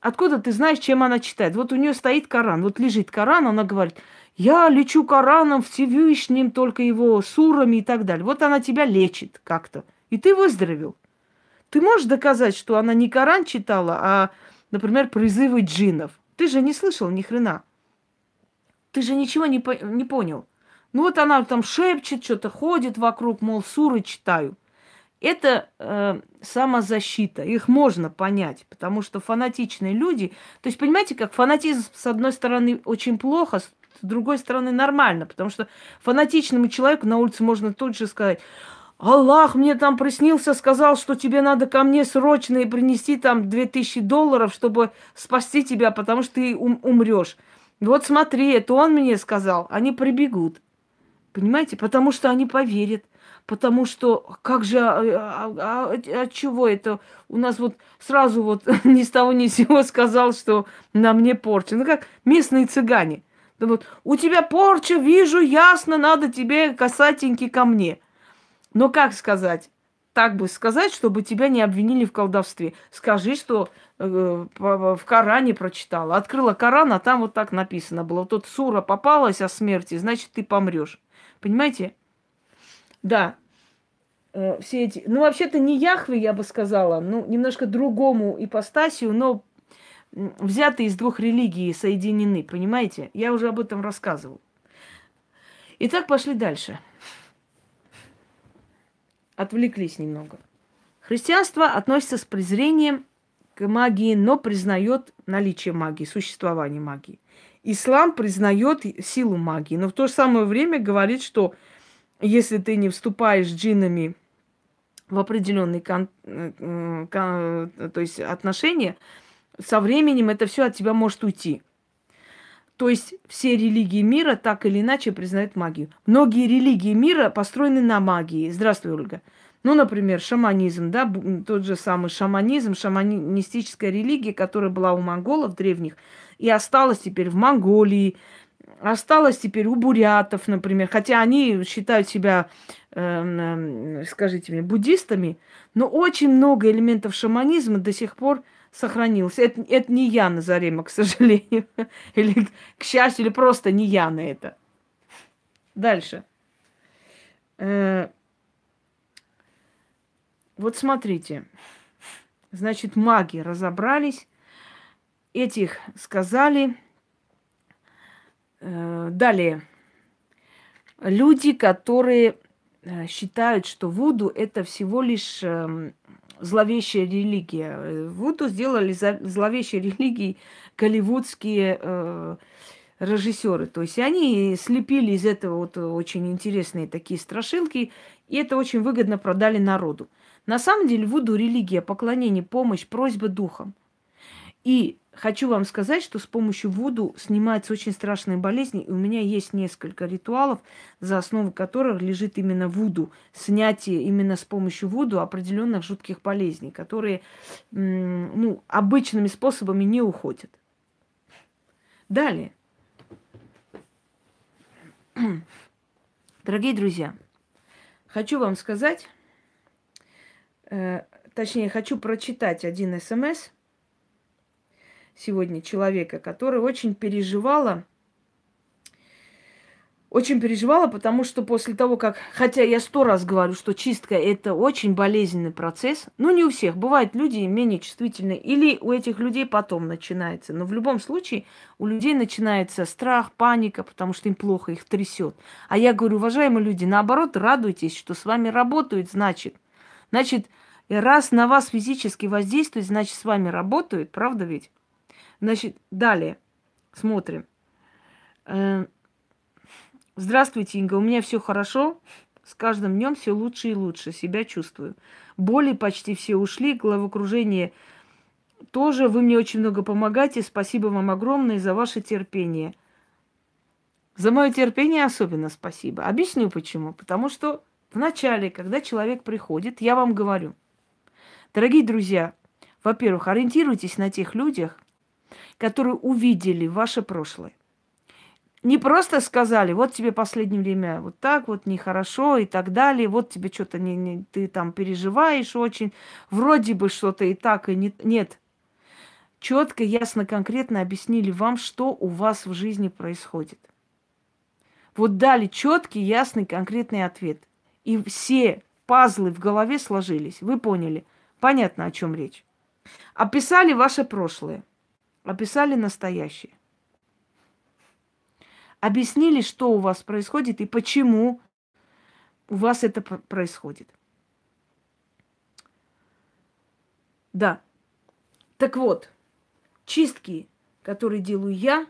Откуда ты знаешь, чем она читает? Вот у нее стоит Коран, вот лежит Коран, она говорит, я лечу Кораном Всевышним, только его сурами и так далее. Вот она тебя лечит как-то, и ты выздоровел. Ты можешь доказать, что она не Коран читала, а, например, призывы джинов. Ты же не слышал ни хрена. Ты же ничего не, по- не понял. Ну вот она там шепчет, что-то ходит вокруг, мол, суры читаю – это э, самозащита. Их можно понять, потому что фанатичные люди... То есть, понимаете, как фанатизм, с одной стороны, очень плохо, с другой стороны, нормально, потому что фанатичному человеку на улице можно тут же сказать, Аллах мне там приснился, сказал, что тебе надо ко мне срочно и принести там 2000 долларов, чтобы спасти тебя, потому что ты ум- умрешь. Вот смотри, это он мне сказал. Они прибегут. Понимаете? Потому что они поверят потому что как же, а, а, а, а от чего это? У нас вот сразу вот [LAUGHS] ни с того ни с сего сказал, что на мне порча. Ну как местные цыгане. Вот, у тебя порча, вижу, ясно, надо тебе касатенький ко мне. Но как сказать? Так бы сказать, чтобы тебя не обвинили в колдовстве. Скажи, что э, в Коране прочитала. Открыла Коран, а там вот так написано было. Вот тут сура попалась о смерти, значит, ты помрешь. Понимаете? Да, э, все эти... Ну, вообще-то не Яхве, я бы сказала, ну, немножко другому ипостасию, но взятые из двух религий соединены, понимаете? Я уже об этом рассказывал. Итак, пошли дальше. Отвлеклись немного. Христианство относится с презрением к магии, но признает наличие магии, существование магии. Ислам признает силу магии, но в то же самое время говорит, что если ты не вступаешь с джинами в определенные кон, э, кон, то есть отношения, со временем это все от тебя может уйти. То есть все религии мира так или иначе признают магию. Многие религии мира построены на магии. Здравствуй, Ольга. Ну, например, шаманизм, да, тот же самый шаманизм, шаманистическая религия, которая была у монголов древних и осталась теперь в Монголии, осталось теперь у бурятов, например, хотя они считают себя, э, скажите мне, буддистами, но очень много элементов шаманизма до сих пор сохранилось. Это, это не я на Зарема, к сожалению, [LAUGHS] или к счастью, или просто не я на это. Дальше. Э, вот смотрите, значит, маги разобрались, этих сказали, Э, далее. Люди, которые э, считают, что Вуду это всего лишь эм, зловещая религия. Э, Вуду сделали зловещей религией голливудские режиссеры. То есть они слепили из этого вот очень интересные такие страшилки, и это очень выгодно продали народу. На самом деле Вуду религия, поклонение, помощь, просьба духом. И хочу вам сказать, что с помощью Вуду снимаются очень страшные болезни. И у меня есть несколько ритуалов, за основу которых лежит именно Вуду. Снятие именно с помощью Вуду определенных жутких болезней, которые ну, обычными способами не уходят. Далее. Дорогие друзья, хочу вам сказать, э, точнее, хочу прочитать один смс сегодня человека, который очень переживала очень переживала, потому что после того, как... Хотя я сто раз говорю, что чистка – это очень болезненный процесс. Ну, не у всех. Бывают люди менее чувствительные. Или у этих людей потом начинается. Но в любом случае у людей начинается страх, паника, потому что им плохо, их трясет. А я говорю, уважаемые люди, наоборот, радуйтесь, что с вами работают, значит. Значит, раз на вас физически воздействует, значит, с вами работают, правда ведь? Значит, далее смотрим. Э, Здравствуйте, Инга, у меня все хорошо. С каждым днем все лучше и лучше себя чувствую. Боли почти все ушли, головокружение тоже. Вы мне очень много помогаете. Спасибо вам огромное за ваше терпение. За мое терпение особенно спасибо. Объясню почему. Потому что вначале, когда человек приходит, я вам говорю, дорогие друзья, во-первых, ориентируйтесь на тех людях, которые увидели ваше прошлое не просто сказали, вот тебе последнее время вот так вот нехорошо и так далее, вот тебе что-то не, не, ты там переживаешь очень, вроде бы что-то и так, и не, нет. Четко, ясно, конкретно объяснили вам, что у вас в жизни происходит. Вот дали четкий, ясный, конкретный ответ. И все пазлы в голове сложились. Вы поняли. Понятно, о чем речь. Описали ваше прошлое. Описали настоящее объяснили, что у вас происходит и почему у вас это происходит. Да. Так вот, чистки, которые делаю я,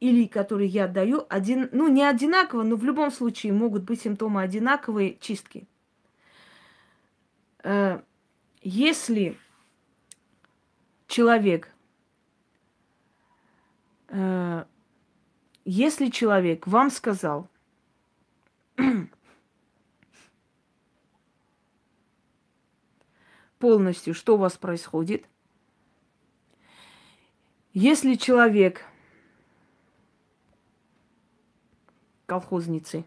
или которые я даю, один, ну не одинаково, но в любом случае могут быть симптомы одинаковые чистки. Э, если человек если человек вам сказал, [CLEARS THROAT] полностью, что у вас происходит, если человек колхозницы,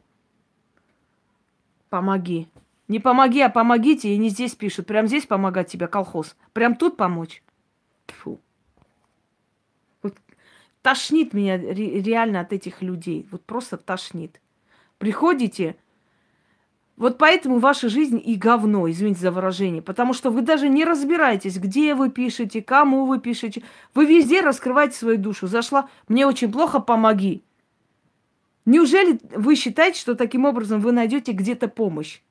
помоги. Не помоги, а помогите, и не здесь пишут. Прям здесь помогать тебе, колхоз. Прям тут помочь. Тошнит меня реально от этих людей. Вот просто тошнит. Приходите, вот поэтому ваша жизнь и говно, извините за выражение. Потому что вы даже не разбираетесь, где вы пишете, кому вы пишете. Вы везде раскрываете свою душу. Зашла, мне очень плохо, помоги. Неужели вы считаете, что таким образом вы найдете где-то помощь?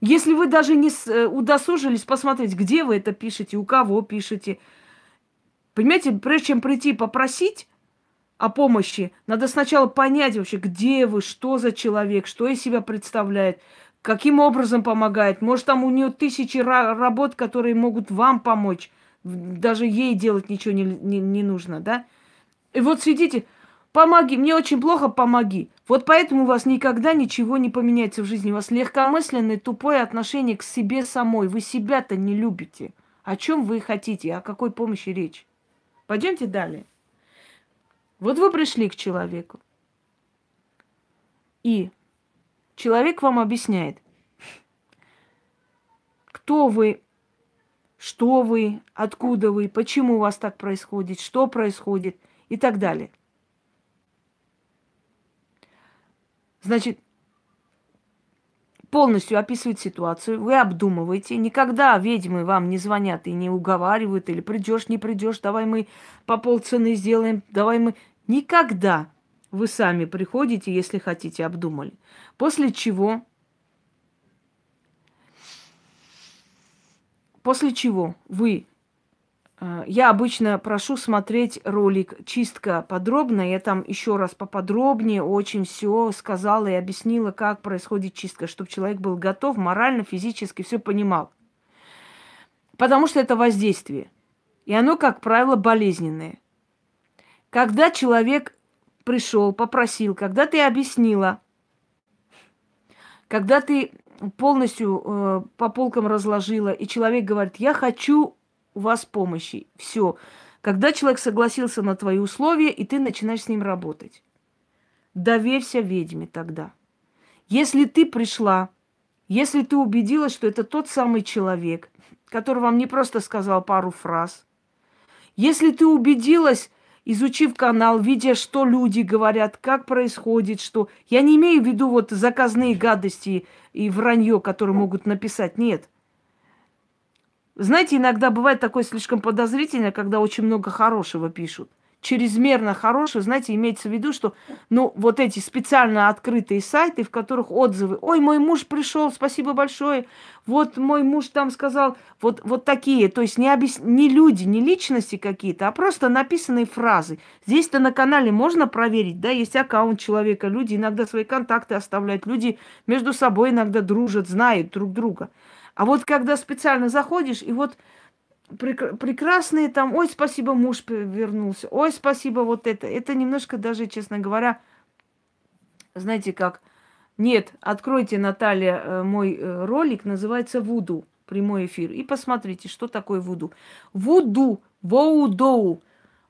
Если вы даже не э, удосужились посмотреть, где вы это пишете, у кого пишете, Понимаете, прежде чем прийти попросить о помощи, надо сначала понять вообще, где вы, что за человек, что из себя представляет, каким образом помогает. Может, там у нее тысячи работ, которые могут вам помочь. Даже ей делать ничего не, не, не нужно, да? И вот сидите, помоги, мне очень плохо, помоги. Вот поэтому у вас никогда ничего не поменяется в жизни. У вас легкомысленное, тупое отношение к себе самой. Вы себя-то не любите. О чем вы хотите? О какой помощи речь? Пойдемте далее. Вот вы пришли к человеку, и человек вам объясняет, кто вы, что вы, откуда вы, почему у вас так происходит, что происходит и так далее. Значит, полностью описывает ситуацию, вы обдумываете. Никогда ведьмы вам не звонят и не уговаривают, или придешь, не придешь, давай мы по полцены сделаем, давай мы... Никогда вы сами приходите, если хотите, обдумали. После чего... После чего вы я обычно прошу смотреть ролик чистка подробно. Я там еще раз поподробнее очень все сказала и объяснила, как происходит чистка, чтобы человек был готов морально, физически, все понимал. Потому что это воздействие. И оно, как правило, болезненное. Когда человек пришел, попросил, когда ты объяснила, когда ты полностью э, по полкам разложила, и человек говорит, я хочу у вас помощи. Все. Когда человек согласился на твои условия, и ты начинаешь с ним работать. Доверься ведьме тогда. Если ты пришла, если ты убедилась, что это тот самый человек, который вам не просто сказал пару фраз, если ты убедилась, изучив канал, видя, что люди говорят, как происходит, что... Я не имею в виду вот заказные гадости и вранье, которые могут написать. Нет. Знаете, иногда бывает такое слишком подозрительно, когда очень много хорошего пишут. Чрезмерно хорошего, знаете, имеется в виду, что, ну, вот эти специально открытые сайты, в которых отзывы, ой, мой муж пришел, спасибо большое, вот мой муж там сказал, вот, вот такие, то есть не, объяс... не люди, не личности какие-то, а просто написанные фразы. Здесь-то на канале можно проверить, да, есть аккаунт человека, люди иногда свои контакты оставляют, люди между собой иногда дружат, знают друг друга. А вот когда специально заходишь, и вот прек- прекрасные там, ой, спасибо, муж вернулся, ой, спасибо, вот это. Это немножко даже, честно говоря, знаете как, нет, откройте, Наталья, э, мой э, ролик, называется «Вуду», прямой эфир, и посмотрите, что такое вуду. Вуду, воу-доу,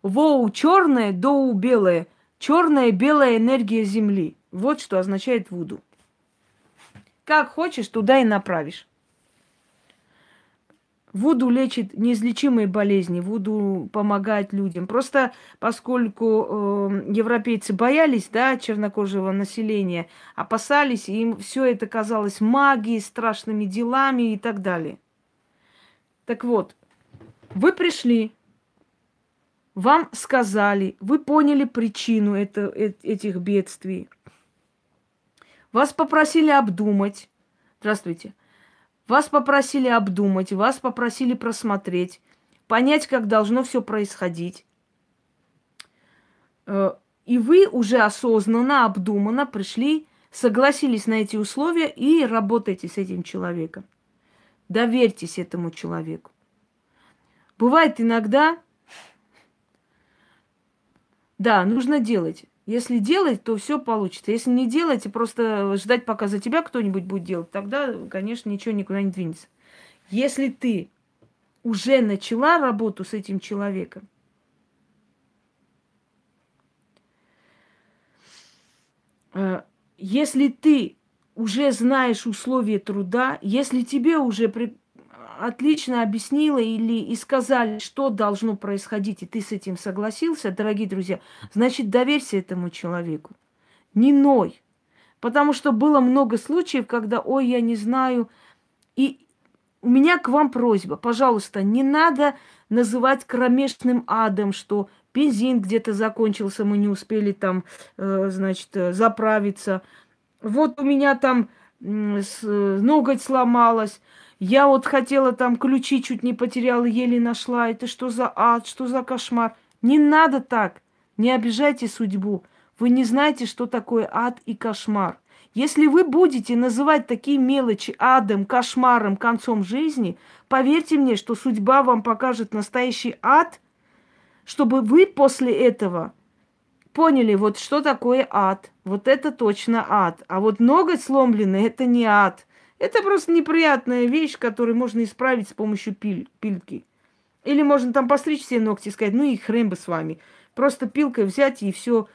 воу черное, доу белое, черная белая энергия Земли. Вот что означает вуду. Как хочешь, туда и направишь. Вуду лечит неизлечимые болезни, Вуду помогает людям. Просто поскольку э, европейцы боялись, да, чернокожего населения, опасались, им все это казалось магией, страшными делами и так далее. Так вот, вы пришли, вам сказали, вы поняли причину это, э, этих бедствий. Вас попросили обдумать. Здравствуйте вас попросили обдумать, вас попросили просмотреть, понять, как должно все происходить. Э, и вы уже осознанно, обдуманно пришли, согласились на эти условия и работаете с этим человеком. Доверьтесь этому человеку. Бывает иногда, да, нужно делать. Если делать, то все получится. Если не делать и просто ждать, пока за тебя кто-нибудь будет делать, тогда, конечно, ничего никуда не двинется. Если ты уже начала работу с этим человеком, э, если ты уже знаешь условия труда, если тебе уже отлично объяснила или и сказали, что должно происходить, и ты с этим согласился, дорогие друзья, значит, доверься этому человеку. Не ной. Потому что было много случаев, когда, ой, я не знаю. И у меня к вам просьба, пожалуйста, не надо называть кромешным адом, что бензин где-то закончился, мы не успели там, э, значит, э, заправиться. Вот у меня там э, ноготь сломалась. Я вот хотела там ключи, чуть не потеряла, еле нашла. Это что за ад, что за кошмар? Не надо так. Не обижайте судьбу. Вы не знаете, что такое ад и кошмар. Если вы будете называть такие мелочи адом, кошмаром, концом жизни, поверьте мне, что судьба вам покажет настоящий ад, чтобы вы после этого поняли, вот что такое ад. Вот это точно ад. А вот ноготь сломленный – это не ад. Это просто неприятная вещь, которую можно исправить с помощью пиль, пилки. Или можно там постричь все ногти и сказать, ну и хрен бы с вами. Просто пилкой взять и все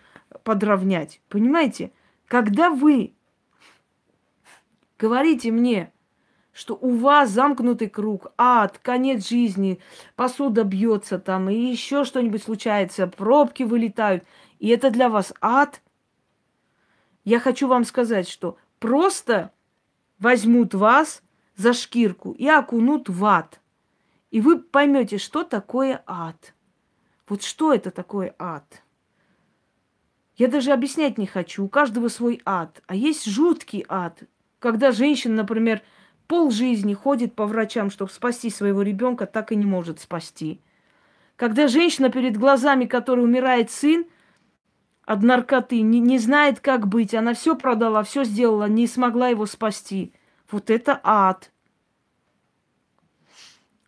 подровнять. Понимаете? Когда вы говорите мне, что у вас замкнутый круг, ад, конец жизни, посуда бьется там, и еще что-нибудь случается, пробки вылетают, и это для вас ад, я хочу вам сказать, что просто возьмут вас за шкирку и окунут в ад. И вы поймете, что такое ад. Вот что это такое ад? Я даже объяснять не хочу. У каждого свой ад. А есть жуткий ад, когда женщина, например, пол жизни ходит по врачам, чтобы спасти своего ребенка, так и не может спасти. Когда женщина перед глазами, которой умирает сын от наркоты, не, не знает, как быть, она все продала, все сделала, не смогла его спасти. Вот это ад.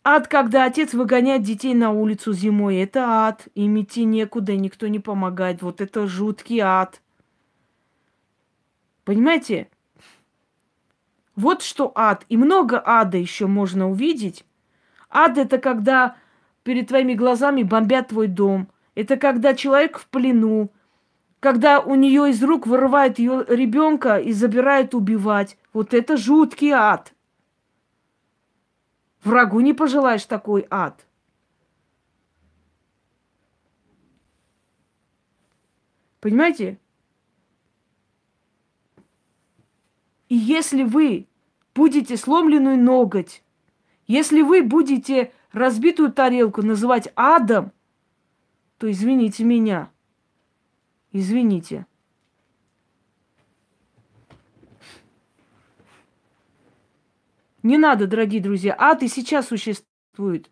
Ад, когда отец выгоняет детей на улицу зимой, это ад. Им идти некуда, никто не помогает. Вот это жуткий ад. Понимаете? Вот что ад. И много ада еще можно увидеть. Ад это когда перед твоими глазами бомбят твой дом. Это когда человек в плену, когда у нее из рук вырывают ее ребенка и забирают убивать. Вот это жуткий ад. Врагу не пожелаешь такой ад. Понимаете? И если вы будете сломленную ноготь, если вы будете разбитую тарелку называть адом, то извините меня. Извините. Не надо, дорогие друзья. Ад и сейчас существует.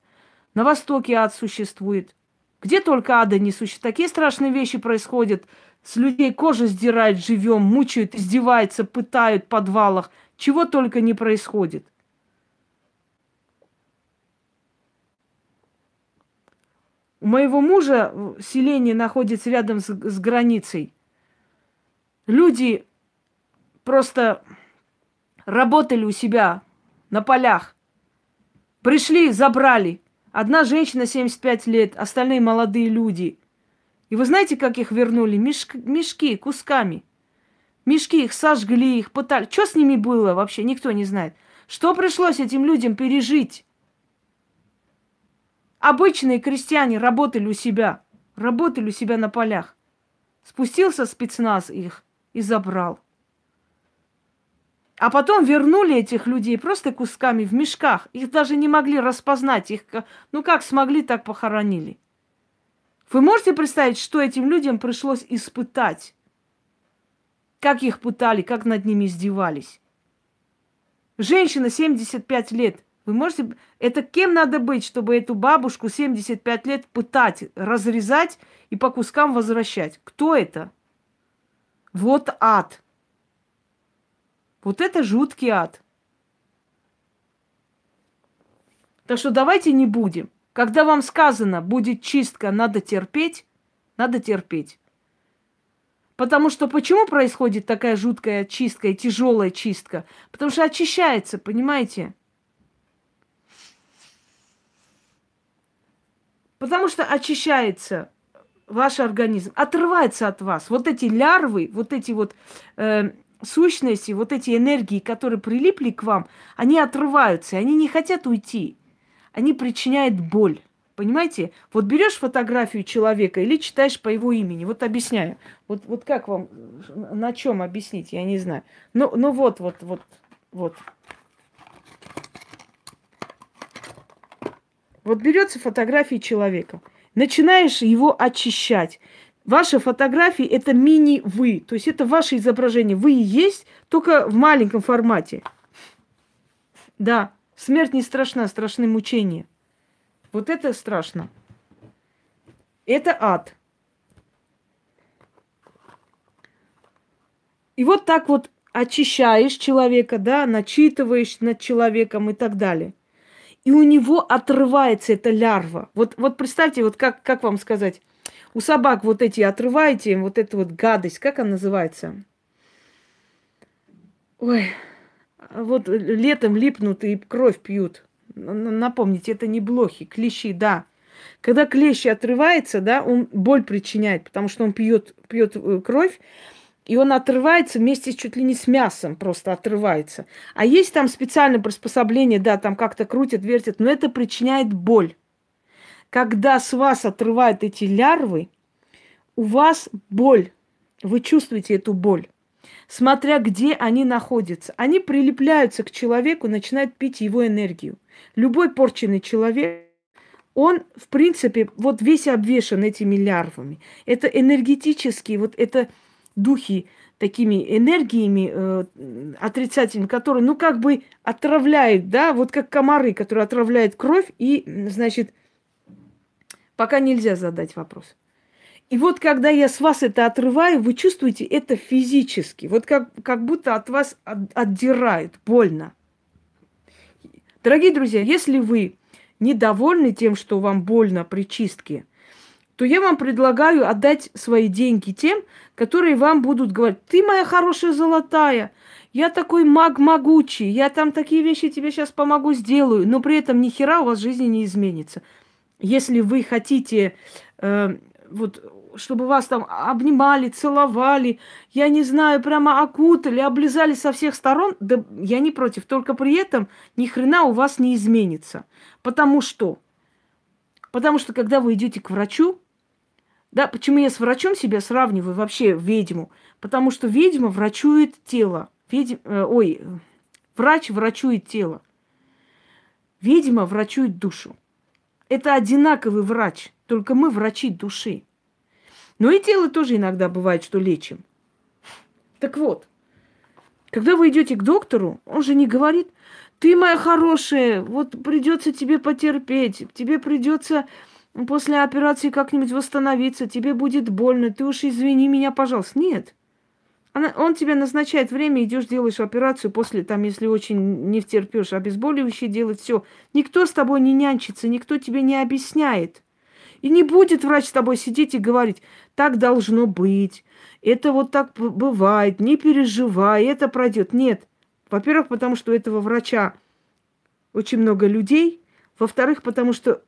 На Востоке ад существует. Где только ада не существует. Такие страшные вещи происходят. С людей кожа сдирают живем, мучают, издеваются, пытают в подвалах. Чего только не происходит. Моего мужа селение находится рядом с, с границей. Люди просто работали у себя на полях. Пришли, забрали. Одна женщина 75 лет, остальные молодые люди. И вы знаете, как их вернули? Мешк, мешки, кусками. Мешки их сожгли, их пытали. Что с ними было вообще, никто не знает. Что пришлось этим людям пережить? Обычные крестьяне работали у себя, работали у себя на полях. Спустился спецназ их и забрал. А потом вернули этих людей просто кусками в мешках. Их даже не могли распознать. Их, ну как смогли, так похоронили. Вы можете представить, что этим людям пришлось испытать? Как их пытали, как над ними издевались? Женщина 75 лет. Вы можете... Это кем надо быть, чтобы эту бабушку 75 лет пытать, разрезать и по кускам возвращать? Кто это? Вот ад. Вот это жуткий ад. Так что давайте не будем. Когда вам сказано, будет чистка, надо терпеть, надо терпеть. Потому что почему происходит такая жуткая чистка и тяжелая чистка? Потому что очищается, понимаете? Потому что очищается ваш организм, отрывается от вас. Вот эти лярвы, вот эти вот э, сущности, вот эти энергии, которые прилипли к вам, они отрываются, они не хотят уйти. Они причиняют боль. Понимаете? Вот берешь фотографию человека или читаешь по его имени. Вот объясняю. Вот, вот как вам, на чем объяснить, я не знаю. Ну, ну вот, вот, вот, вот. Вот берется фотография человека. Начинаешь его очищать. Ваши фотографии – это мини-вы. То есть это ваше изображение. Вы и есть, только в маленьком формате. Да, смерть не страшна, страшны мучения. Вот это страшно. Это ад. И вот так вот очищаешь человека, да, начитываешь над человеком и так далее. И у него отрывается эта лярва. Вот, вот представьте, вот как, как вам сказать, у собак вот эти отрываете, вот эта вот гадость, как она называется? Ой, вот летом липнут и кровь пьют. Напомните, это не блохи, клещи, да. Когда клещ отрывается, да, он боль причиняет, потому что он пьет, пьет э, кровь, и он отрывается вместе чуть ли не с мясом, просто отрывается. А есть там специальное приспособление, да, там как-то крутят, вертят, но это причиняет боль. Когда с вас отрывают эти лярвы, у вас боль. Вы чувствуете эту боль. Смотря где они находятся. Они прилепляются к человеку, начинают пить его энергию. Любой порченный человек, он, в принципе, вот весь обвешен этими лярвами. Это энергетические, вот это духи такими энергиями э, отрицательными, которые, ну, как бы отравляют, да, вот как комары, которые отравляют кровь и, значит, Пока нельзя задать вопрос. И вот когда я с вас это отрываю, вы чувствуете это физически. Вот как, как будто от вас от, отдирают, больно. Дорогие друзья, если вы недовольны тем, что вам больно при чистке, то я вам предлагаю отдать свои деньги тем, которые вам будут говорить, ты моя хорошая золотая, я такой маг могучий, я там такие вещи тебе сейчас помогу, сделаю, но при этом ни хера у вас жизни не изменится. Если вы хотите э, вот чтобы вас там обнимали, целовали, я не знаю, прямо окутали, облизали со всех сторон, да я не против. Только при этом ни хрена у вас не изменится. Потому что? Потому что когда вы идете к врачу, да, почему я с врачом себя сравниваю вообще ведьму? Потому что ведьма врачует тело. Ведьм, э, ой, врач врачует тело. Ведьма врачует душу. Это одинаковый врач, только мы врачи души. Но и тело тоже иногда бывает, что лечим. Так вот, когда вы идете к доктору, он же не говорит, ты моя хорошая, вот придется тебе потерпеть, тебе придется после операции как-нибудь восстановиться, тебе будет больно, ты уж извини меня, пожалуйста. Нет. Она, он тебе назначает время, идешь, делаешь операцию, после, там, если очень не втерпешь, обезболивающее делать, все. Никто с тобой не нянчится, никто тебе не объясняет. И не будет врач с тобой сидеть и говорить, так должно быть, это вот так бывает, не переживай, это пройдет. Нет. Во-первых, потому что у этого врача очень много людей. Во-вторых, потому что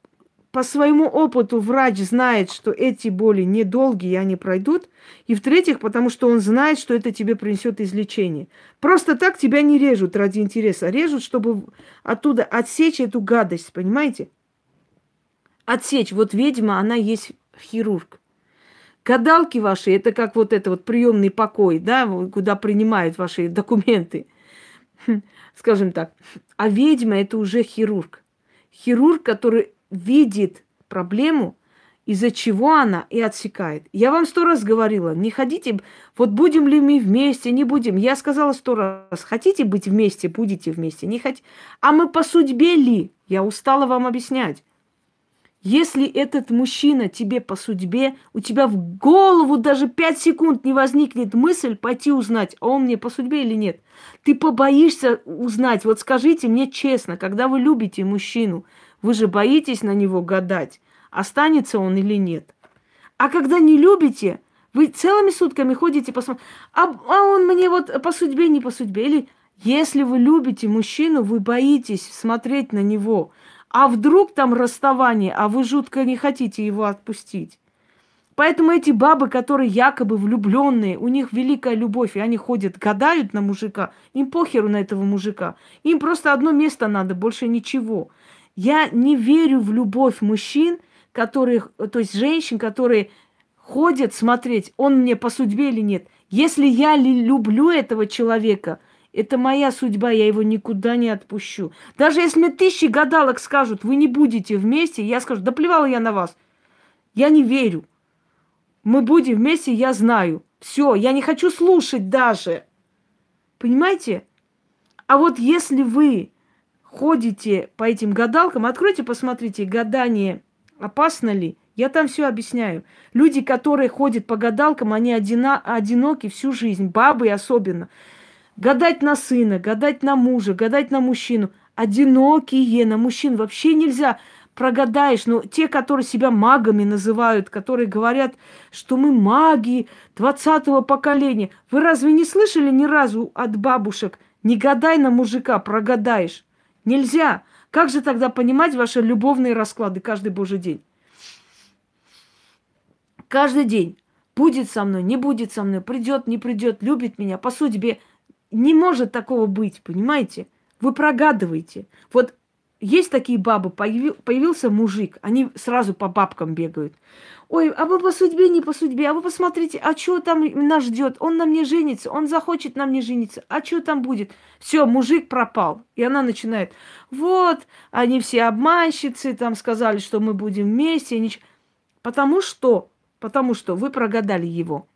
по своему опыту врач знает, что эти боли недолгие, они пройдут. И в-третьих, потому что он знает, что это тебе принесет излечение. Просто так тебя не режут ради интереса. Режут, чтобы оттуда отсечь эту гадость, понимаете? отсечь. Вот ведьма, она есть хирург. Гадалки ваши, это как вот это вот приемный покой, да, куда принимают ваши документы, скажем так. А ведьма это уже хирург. Хирург, который видит проблему, из-за чего она и отсекает. Я вам сто раз говорила, не ходите, вот будем ли мы вместе, не будем. Я сказала сто раз, хотите быть вместе, будете вместе, не хотите. А мы по судьбе ли? Я устала вам объяснять. Если этот мужчина тебе по судьбе, у тебя в голову даже пять секунд не возникнет мысль пойти узнать, а он мне по судьбе или нет. Ты побоишься узнать. Вот скажите мне честно, когда вы любите мужчину, вы же боитесь на него гадать, останется он или нет. А когда не любите, вы целыми сутками ходите посмотреть, а, а он мне вот по судьбе, не по судьбе. Или если вы любите мужчину, вы боитесь смотреть на него – а вдруг там расставание, а вы жутко не хотите его отпустить. Поэтому эти бабы, которые якобы влюбленные, у них великая любовь, и они ходят, гадают на мужика, им похеру на этого мужика. Им просто одно место надо, больше ничего. Я не верю в любовь мужчин, которые, то есть женщин, которые ходят смотреть, он мне по судьбе или нет. Если я люблю этого человека – это моя судьба, я его никуда не отпущу. Даже если мне тысячи гадалок скажут, вы не будете вместе, я скажу, да плевала я на вас. Я не верю. Мы будем вместе, я знаю. Все, я не хочу слушать даже. Понимаете? А вот если вы ходите по этим гадалкам, откройте, посмотрите, гадание опасно ли. Я там все объясняю. Люди, которые ходят по гадалкам, они одино- одиноки всю жизнь, бабы особенно. Гадать на сына, гадать на мужа, гадать на мужчину. Одинокие на мужчин вообще нельзя прогадаешь, но те, которые себя магами называют, которые говорят, что мы маги 20-го поколения, вы разве не слышали ни разу от бабушек, не гадай на мужика, прогадаешь? Нельзя. Как же тогда понимать ваши любовные расклады каждый божий день? Каждый день. Будет со мной, не будет со мной, придет, не придет, любит меня, по судьбе – не может такого быть, понимаете? Вы прогадываете. Вот есть такие бабы, появи, появился мужик, они сразу по бабкам бегают. Ой, а вы по судьбе, не по судьбе, а вы посмотрите, а что там нас ждет? Он на мне женится, он захочет на мне жениться, а что там будет? Все, мужик пропал. И она начинает, вот, они все обманщицы, там сказали, что мы будем вместе. Нич... Потому что, потому что вы прогадали его.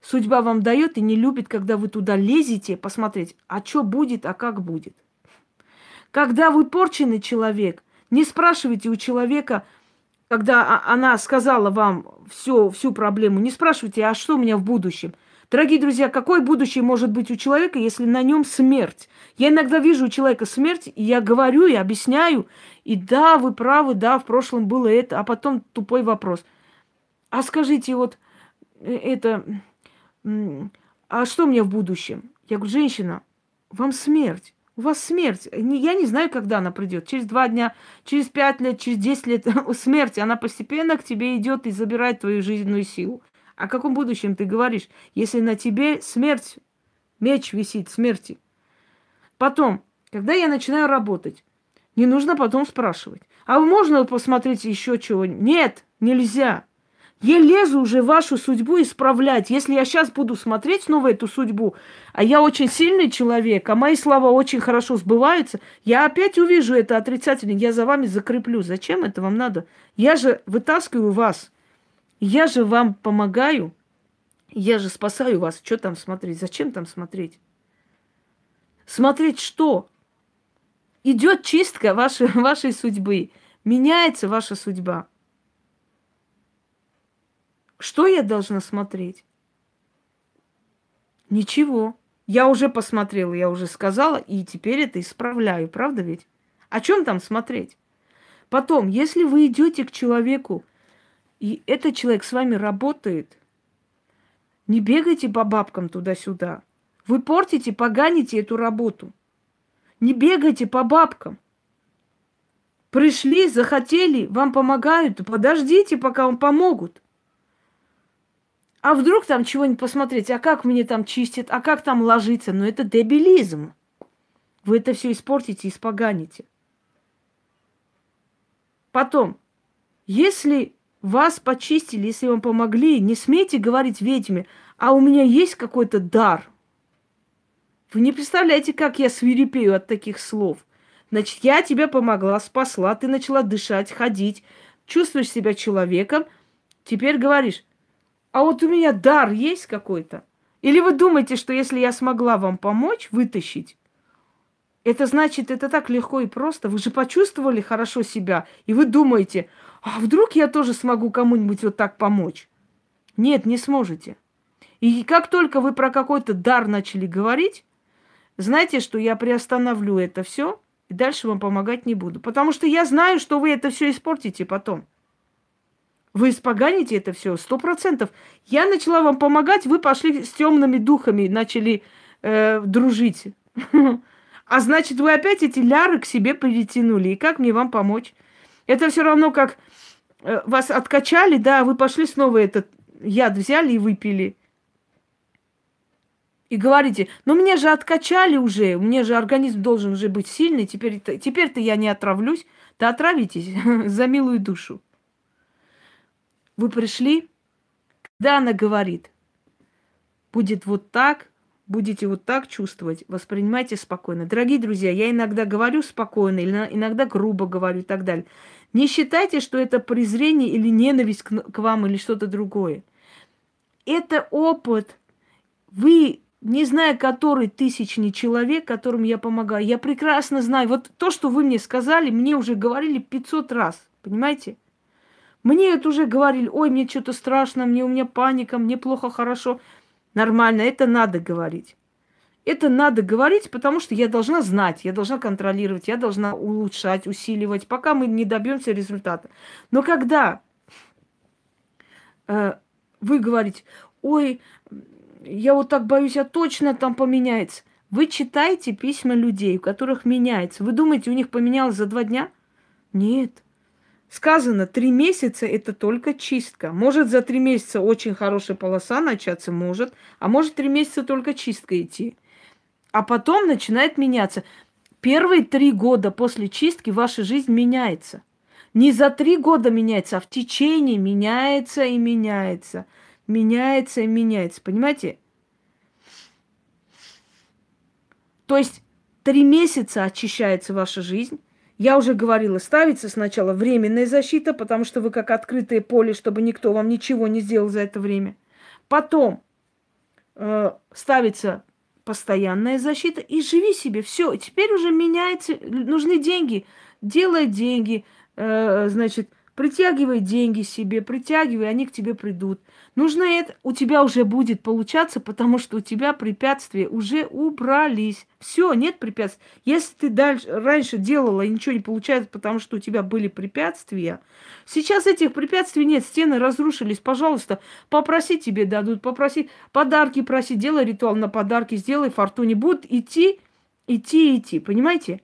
Судьба вам дает и не любит, когда вы туда лезете, посмотреть, а что будет, а как будет. Когда вы порченный человек, не спрашивайте у человека, когда она сказала вам всю, всю проблему, не спрашивайте, а что у меня в будущем? Дорогие друзья, какое будущее может быть у человека, если на нем смерть? Я иногда вижу у человека смерть, и я говорю и объясняю, и да, вы правы, да, в прошлом было это, а потом тупой вопрос. А скажите, вот э, это, а что у меня в будущем? Я говорю, женщина, вам смерть. У вас смерть. Я не знаю, когда она придет. Через два дня, через пять лет, через десять лет. [LAUGHS] Смерть, она постепенно к тебе идет и забирает твою жизненную силу. О каком будущем ты говоришь, если на тебе смерть, меч висит смерти? Потом, когда я начинаю работать, не нужно потом спрашивать. А можно посмотреть еще чего? Нет, нельзя. Я лезу уже вашу судьбу исправлять. Если я сейчас буду смотреть снова эту судьбу, а я очень сильный человек, а мои слова очень хорошо сбываются, я опять увижу это отрицательно, я за вами закреплю. Зачем это вам надо? Я же вытаскиваю вас. Я же вам помогаю. Я же спасаю вас. Что там смотреть? Зачем там смотреть? Смотреть что? Идет чистка вашей, [LAUGHS] вашей судьбы. Меняется ваша судьба. Что я должна смотреть? Ничего. Я уже посмотрела, я уже сказала, и теперь это исправляю, правда ведь? О чем там смотреть? Потом, если вы идете к человеку, и этот человек с вами работает, не бегайте по бабкам туда-сюда. Вы портите, поганите эту работу. Не бегайте по бабкам. Пришли, захотели, вам помогают, подождите, пока вам помогут. А вдруг там чего-нибудь посмотреть, а как мне там чистят, а как там ложиться? Ну это дебилизм. Вы это все испортите, испоганите. Потом, если вас почистили, если вам помогли, не смейте говорить ведьме, а у меня есть какой-то дар. Вы не представляете, как я свирепею от таких слов. Значит, я тебе помогла, спасла, ты начала дышать, ходить, чувствуешь себя человеком. Теперь говоришь, а вот у меня дар есть какой-то? Или вы думаете, что если я смогла вам помочь вытащить, это значит, это так легко и просто. Вы же почувствовали хорошо себя, и вы думаете, а вдруг я тоже смогу кому-нибудь вот так помочь? Нет, не сможете. И как только вы про какой-то дар начали говорить, знаете, что я приостановлю это все и дальше вам помогать не буду. Потому что я знаю, что вы это все испортите потом. Вы испоганите это все, сто процентов. Я начала вам помогать, вы пошли с темными духами, начали э, дружить. [LAUGHS] А значит, вы опять эти ляры к себе притянули. И как мне вам помочь? Это все равно как э, вас откачали, да, вы пошли снова этот яд взяли и выпили. И говорите, ну мне же откачали уже, мне же организм должен уже быть сильный, теперь, теперь-то я не отравлюсь. Да отравитесь [LAUGHS] за милую душу. Вы пришли, когда она говорит, будет вот так, будете вот так чувствовать, воспринимайте спокойно. Дорогие друзья, я иногда говорю спокойно, иногда грубо говорю и так далее. Не считайте, что это презрение или ненависть к, к вам или что-то другое. Это опыт. Вы, не зная который тысячный человек, которому я помогаю, я прекрасно знаю. Вот то, что вы мне сказали, мне уже говорили 500 раз. Понимаете? Мне это уже говорили, ой, мне что-то страшно, мне у меня паника, мне плохо, хорошо. Нормально, это надо говорить. Это надо говорить, потому что я должна знать, я должна контролировать, я должна улучшать, усиливать, пока мы не добьемся результата. Но когда э, вы говорите, ой, я вот так боюсь, а точно там поменяется. Вы читаете письма людей, у которых меняется. Вы думаете, у них поменялось за два дня? Нет. Сказано, три месяца это только чистка. Может за три месяца очень хорошая полоса начаться, может, а может три месяца только чистка идти. А потом начинает меняться. Первые три года после чистки ваша жизнь меняется. Не за три года меняется, а в течение меняется и меняется. Меняется и меняется. Понимаете? То есть три месяца очищается ваша жизнь, я уже говорила, ставится сначала временная защита, потому что вы как открытое поле, чтобы никто вам ничего не сделал за это время. Потом э, ставится постоянная защита и живи себе. Все, теперь уже меняется, нужны деньги. Делай деньги, э, значит, Притягивай деньги себе, притягивай, они к тебе придут. Нужно это, у тебя уже будет получаться, потому что у тебя препятствия уже убрались. Все, нет препятствий. Если ты дальше, раньше делала и ничего не получается, потому что у тебя были препятствия, сейчас этих препятствий нет, стены разрушились. Пожалуйста, попроси тебе дадут, попроси, подарки проси, делай ритуал на подарки, сделай фортуне. Будут идти, идти, идти, понимаете?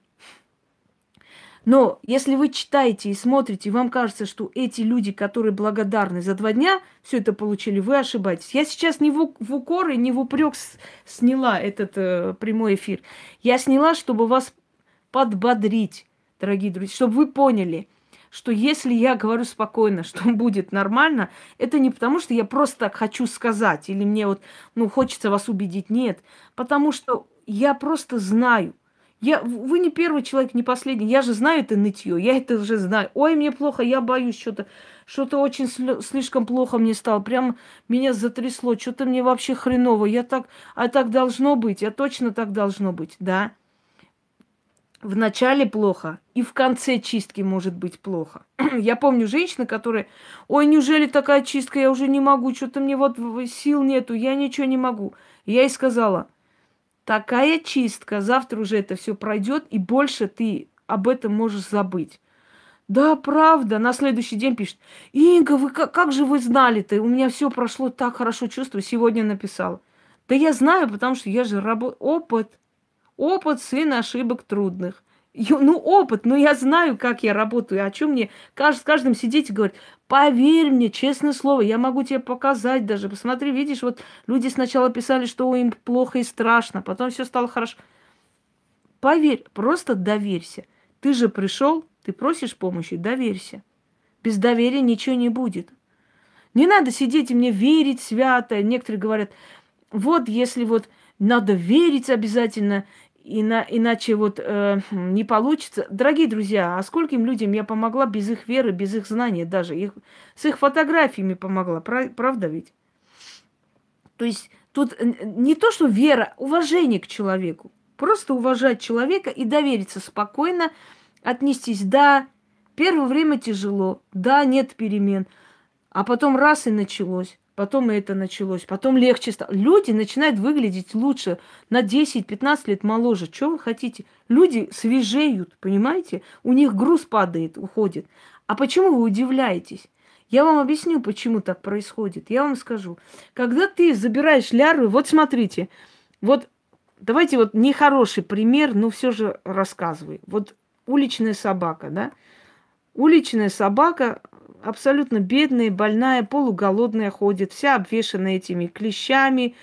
Но если вы читаете и смотрите, и вам кажется, что эти люди, которые благодарны за два дня, все это получили, вы ошибаетесь. Я сейчас не в, в укор и не в упрек сняла этот э, прямой эфир. Я сняла, чтобы вас подбодрить, дорогие друзья, чтобы вы поняли, что если я говорю спокойно, что [LAUGHS] будет нормально, это не потому, что я просто так хочу сказать, или мне вот, ну, хочется вас убедить. Нет, потому что я просто знаю, я, вы не первый человек, не последний. Я же знаю это нытье, я это уже знаю. Ой, мне плохо, я боюсь что-то. Что-то очень слишком плохо мне стало. Прям меня затрясло. Что-то мне вообще хреново. Я так, а так должно быть. А точно так должно быть, да. В начале плохо, и в конце чистки может быть плохо. [CLEARS THROAT] я помню женщину, которая, ой, неужели такая чистка, я уже не могу, что-то мне вот сил нету, я ничего не могу. Я ей сказала, такая чистка, завтра уже это все пройдет, и больше ты об этом можешь забыть. Да, правда. На следующий день пишет. Инга, вы как, как же вы знали-то? У меня все прошло так хорошо, чувствую. Сегодня написал. Да я знаю, потому что я же работаю. Опыт. Опыт, сын ошибок трудных. Ну, опыт, но я знаю, как я работаю. О чем мне с каждым сидеть и говорить, поверь мне, честное слово, я могу тебе показать даже. Посмотри, видишь, вот люди сначала писали, что им плохо и страшно, потом все стало хорошо. Поверь, просто доверься. Ты же пришел, ты просишь помощи, доверься. Без доверия ничего не будет. Не надо сидеть и мне верить свято. Некоторые говорят, вот если вот надо верить обязательно, Ина, иначе вот э, не получится. Дорогие друзья, а скольким людям я помогла без их веры, без их знания даже. Их, с их фотографиями помогла, правда ведь? То есть тут не то, что вера, уважение к человеку. Просто уважать человека и довериться спокойно, отнестись. Да, первое время тяжело, да, нет перемен. А потом раз и началось. Потом это началось, потом легче стало. Люди начинают выглядеть лучше на 10-15 лет моложе. Что вы хотите? Люди свежеют, понимаете? У них груз падает, уходит. А почему вы удивляетесь? Я вам объясню, почему так происходит. Я вам скажу. Когда ты забираешь лярвы, вот смотрите, вот давайте вот нехороший пример, но все же рассказывай. Вот уличная собака, да? Уличная собака, абсолютно бедная, больная, полуголодная ходит, вся обвешана этими клещами,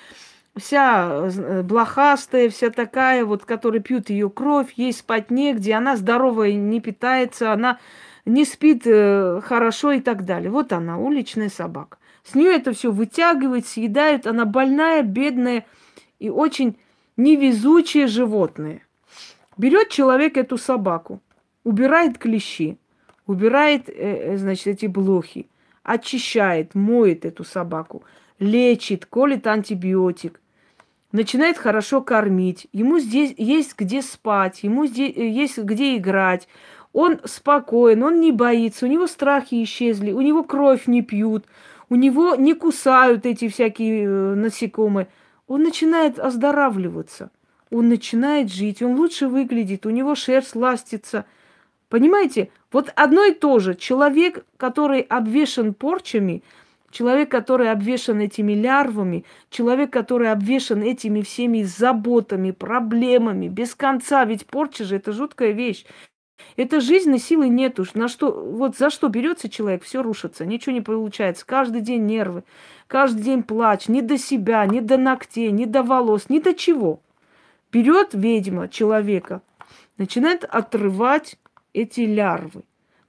вся э, блохастая, вся такая, вот, которая пьют ее кровь, ей спать негде, она здоровая не питается, она не спит э, хорошо и так далее. Вот она, уличная собака. С нее это все вытягивает, съедает. Она больная, бедная и очень невезучее животное. Берет человек эту собаку, убирает клещи, убирает, э, э, значит, эти блохи, очищает, моет эту собаку, лечит, колет антибиотик, начинает хорошо кормить, ему здесь есть где спать, ему здесь э, есть где играть, он спокоен, он не боится, у него страхи исчезли, у него кровь не пьют, у него не кусают эти всякие насекомые. Он начинает оздоравливаться, он начинает жить, он лучше выглядит, у него шерсть ластится – Понимаете? Вот одно и то же. Человек, который обвешен порчами, человек, который обвешен этими лярвами, человек, который обвешен этими всеми заботами, проблемами, без конца. Ведь порча же это жуткая вещь. Это жизни силы нет уж. На что, вот за что берется человек, все рушится, ничего не получается. Каждый день нервы, каждый день плач, не до себя, не до ногтей, не до волос, ни до чего. Берет ведьма человека, начинает отрывать эти лярвы.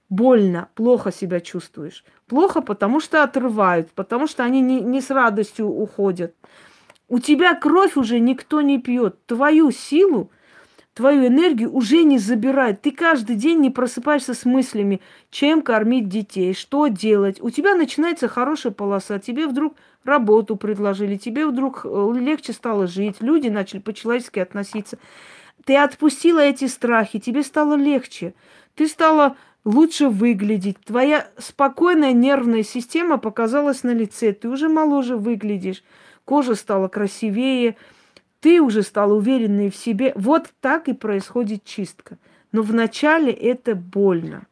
Больно, плохо себя чувствуешь. Плохо, потому что отрывают, потому что они не, не с радостью уходят. У тебя кровь уже никто не пьет. Твою силу, твою энергию уже не забирают. Ты каждый день не просыпаешься с мыслями, чем кормить детей, что делать. У тебя начинается хорошая полоса. Тебе вдруг работу предложили, тебе вдруг э, легче стало жить, люди начали по-человечески относиться. Ты отпустила эти страхи, тебе стало легче. Ты стала лучше выглядеть. Твоя спокойная нервная система показалась на лице. Ты уже моложе выглядишь. Кожа стала красивее. Ты уже стал уверенный в себе. Вот так и происходит чистка. Но вначале это больно.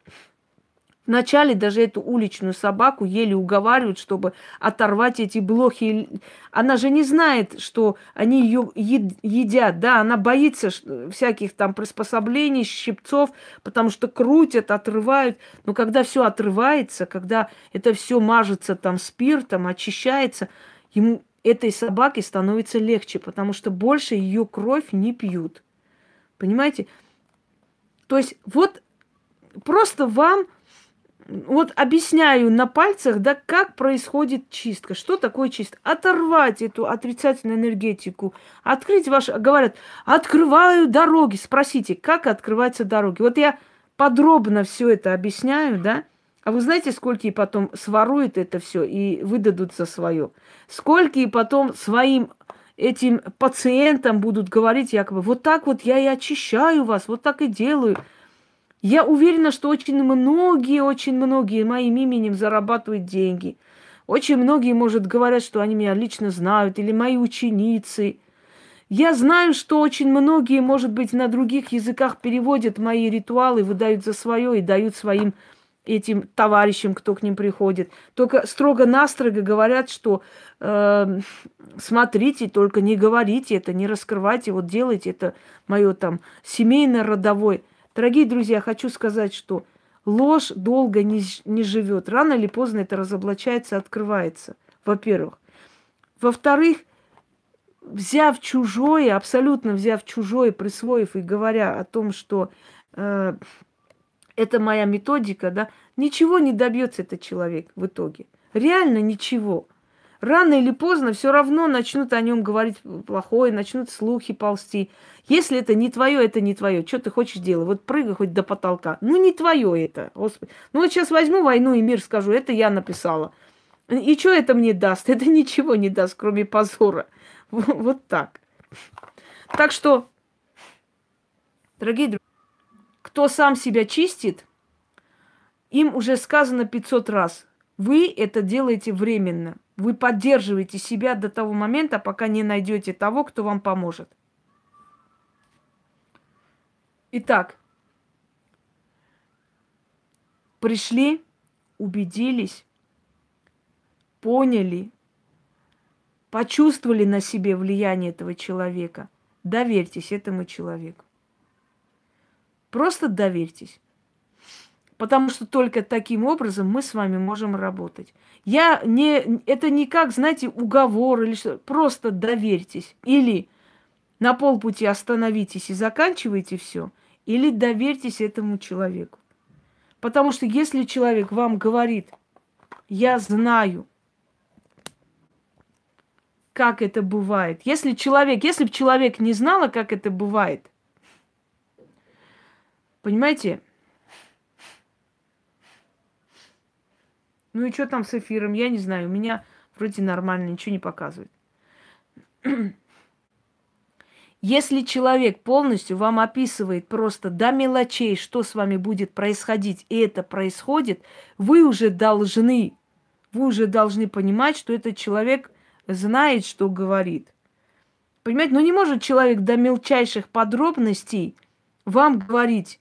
Вначале даже эту уличную собаку еле уговаривают, чтобы оторвать эти блохи. Она же не знает, что они ее едят, да, она боится всяких там приспособлений, щипцов, потому что крутят, отрывают. Но когда все отрывается, когда это все мажется там спиртом, очищается, ему этой собаке становится легче, потому что больше ее кровь не пьют. Понимаете? То есть вот просто вам вот объясняю на пальцах, да, как происходит чистка. Что такое чистка? Оторвать эту отрицательную энергетику, открыть ваш... Говорят, открываю дороги. Спросите, как открываются дороги? Вот я подробно все это объясняю, да? А вы знаете, сколько и потом своруют это все и выдадут за свое? Сколько и потом своим этим пациентам будут говорить якобы, вот так вот я и очищаю вас, вот так и делаю. Я уверена, что очень многие, очень многие моим именем зарабатывают деньги. Очень многие, может, говорят, что они меня лично знают, или мои ученицы. Я знаю, что очень многие, может быть, на других языках переводят мои ритуалы, выдают за свое и дают своим этим товарищам, кто к ним приходит. Только строго-настрого говорят, что э, смотрите, только не говорите это, не раскрывайте, вот делайте это мое там семейно-родовое. Дорогие друзья, хочу сказать, что ложь долго не, не живет. Рано или поздно это разоблачается, открывается, во-первых. Во-вторых, взяв чужое, абсолютно взяв чужое, присвоив и говоря о том, что э, это моя методика, да, ничего не добьется этот человек в итоге. Реально ничего рано или поздно все равно начнут о нем говорить плохое, начнут слухи ползти. Если это не твое, это не твое. Что ты хочешь делать? Вот прыгай хоть до потолка. Ну, не твое это, Господи. Ну, вот сейчас возьму войну и мир, скажу, это я написала. И что это мне даст? [LAUGHS] Это ничего не даст, кроме позора. Вот так. Так что, дорогие друзья, кто сам себя чистит, им уже сказано 500 раз. Вы это делаете временно. Вы поддерживаете себя до того момента, пока не найдете того, кто вам поможет. Итак, пришли, убедились, поняли, почувствовали на себе влияние этого человека. Доверьтесь этому человеку. Просто доверьтесь. Потому что только таким образом мы с вами можем работать. Я не, это не как, знаете, уговор или что. Просто доверьтесь. Или на полпути остановитесь и заканчивайте все, или доверьтесь этому человеку. Потому что если человек вам говорит, я знаю, как это бывает. Если человек, если бы человек не знала, как это бывает, понимаете, Ну и что там с эфиром? Я не знаю. У меня вроде нормально, ничего не показывает. [CLEARS THROAT] Если человек полностью вам описывает просто до мелочей, что с вами будет происходить, и это происходит, вы уже должны, вы уже должны понимать, что этот человек знает, что говорит. Понимаете, ну не может человек до мелчайших подробностей вам говорить,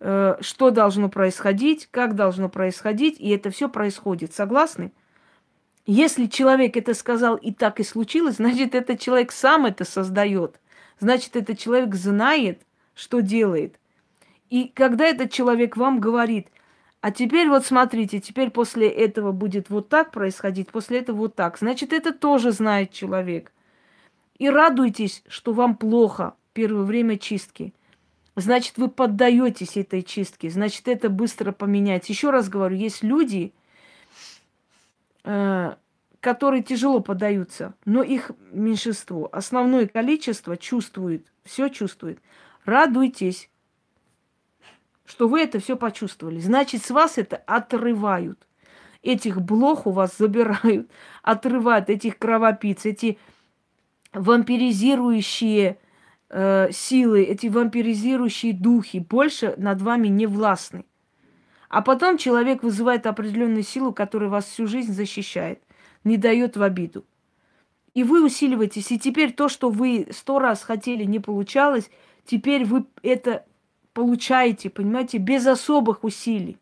что должно происходить, как должно происходить, и это все происходит. Согласны? Если человек это сказал и так и случилось, [LAUGHS] значит, этот человек сам это создает. Значит, этот человек знает, что делает. И когда этот человек вам говорит, а теперь вот смотрите, теперь после этого будет вот так происходить, после этого вот так, значит, это тоже знает человек. И радуйтесь, что вам плохо первое время чистки. Значит, вы поддаетесь этой чистке, значит, это быстро поменять. Еще раз говорю, есть люди, э, которые тяжело поддаются, но их меньшинство. Основное количество чувствует, все чувствует. Радуйтесь, что вы это все почувствовали. Значит, с вас это отрывают. Этих блох у вас забирают, отрывают этих кровопийц, эти вампиризирующие э, силы, эти вампиризирующие духи больше над вами не властны. А потом человек вызывает определенную силу, которая вас всю жизнь защищает, не дает в обиду. И вы усиливаетесь. И теперь то, что вы сто раз хотели, не получалось, теперь вы это получаете, понимаете, без особых усилий.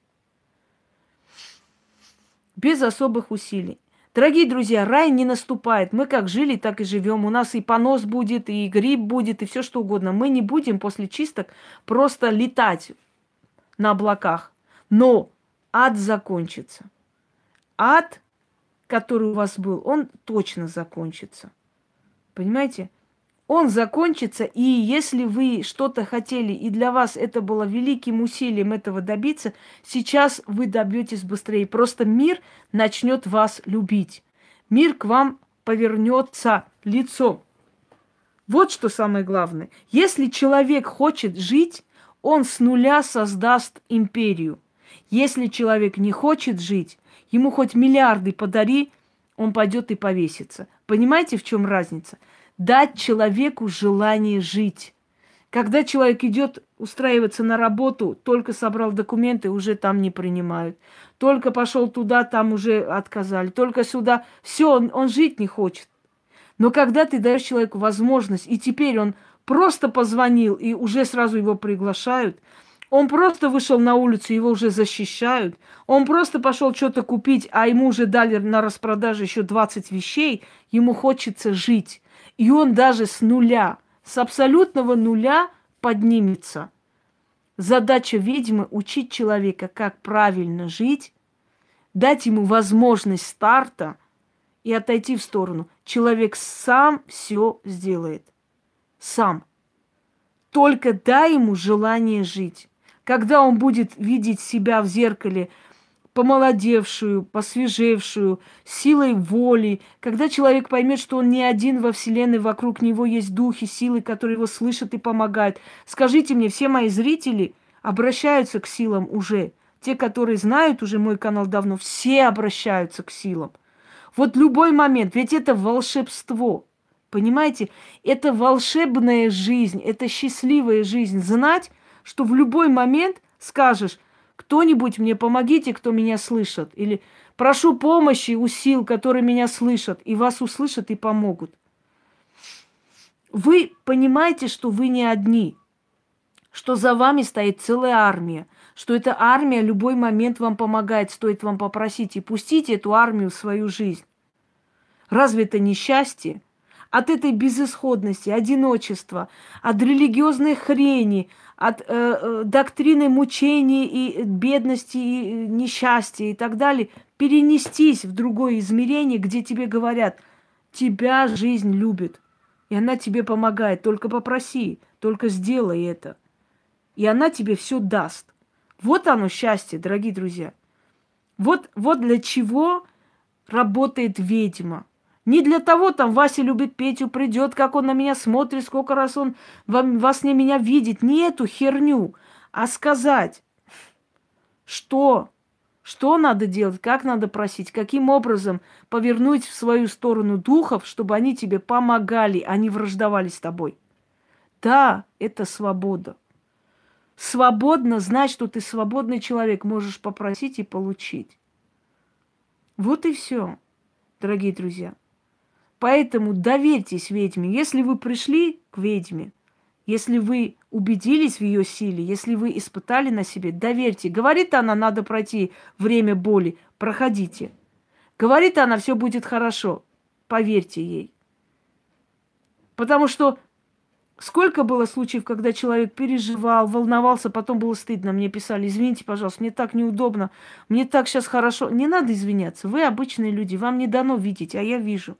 Без особых усилий. Дорогие друзья, рай не наступает. Мы как жили, так и живем. У нас и понос будет, и грипп будет, и все что угодно. Мы не будем после чисток просто летать на облаках. Но ад закончится. Ад, который у вас был, он точно закончится. Понимаете? Он закончится, и если вы что-то хотели, и для вас это было великим усилием этого добиться, сейчас вы добьетесь быстрее. Просто мир начнет вас любить. Мир к вам повернется лицом. Вот что самое главное. Если человек хочет жить, он с нуля создаст империю. Если человек не хочет жить, ему хоть миллиарды подари, он пойдет и повесится. Понимаете, в чем разница? Дать человеку желание жить. Когда человек идет устраиваться на работу, только собрал документы, уже там не принимают. Только пошел туда, там уже отказали. Только сюда. Все, он, он жить не хочет. Но когда ты даешь человеку возможность, и теперь он просто позвонил, и уже сразу его приглашают, он просто вышел на улицу, его уже защищают. Он просто пошел что-то купить, а ему уже дали на распродаже еще 20 вещей. Ему хочется жить. И он даже с нуля, с абсолютного нуля поднимется. Задача ведьмы – учить человека, как правильно жить, дать ему возможность старта и отойти в сторону. Человек сам все сделает. Сам. Только дай ему желание жить. Когда он будет видеть себя в зеркале – помолодевшую, посвежевшую, силой воли, когда человек поймет, что он не один во Вселенной, вокруг него есть духи, силы, которые его слышат и помогают. Скажите мне, все мои зрители обращаются к силам уже. Те, которые знают уже мой канал давно, все обращаются к силам. Вот любой момент, ведь это волшебство. Понимаете? Это волшебная жизнь, это счастливая жизнь. Знать, что в любой момент скажешь, кто-нибудь мне помогите, кто меня слышит. Или прошу помощи у сил, которые меня слышат, и вас услышат и помогут. Вы понимаете, что вы не одни, что за вами стоит целая армия, что эта армия любой момент вам помогает, стоит вам попросить, и пустите эту армию в свою жизнь. Разве это не счастье? От этой безысходности, одиночества, от религиозной хрени – от э, э, доктрины мучений и бедности, и несчастья и так далее, перенестись в другое измерение, где тебе говорят, тебя жизнь любит, и она тебе помогает, только попроси, только сделай это. И она тебе все даст. Вот оно счастье, дорогие друзья. Вот, вот для чего работает ведьма – не для того там Вася любит Петю, придет, как он на меня смотрит, сколько раз он вас не меня видит. Не эту херню, а сказать, что, что надо делать, как надо просить, каким образом повернуть в свою сторону духов, чтобы они тебе помогали, а не враждовали с тобой. Да, это свобода. Свободно знать, что ты свободный человек, можешь попросить и получить. Вот и все, дорогие друзья. Поэтому доверьтесь ведьме. Если вы пришли к ведьме, если вы убедились в ее силе, если вы испытали на себе, доверьте. Говорит она, надо пройти время боли, проходите. Говорит она, все будет хорошо, поверьте ей. Потому что сколько было случаев, когда человек переживал, волновался, потом было стыдно, мне писали, извините, пожалуйста, мне так неудобно, мне так сейчас хорошо. Не надо извиняться, вы обычные люди, вам не дано видеть, а я вижу.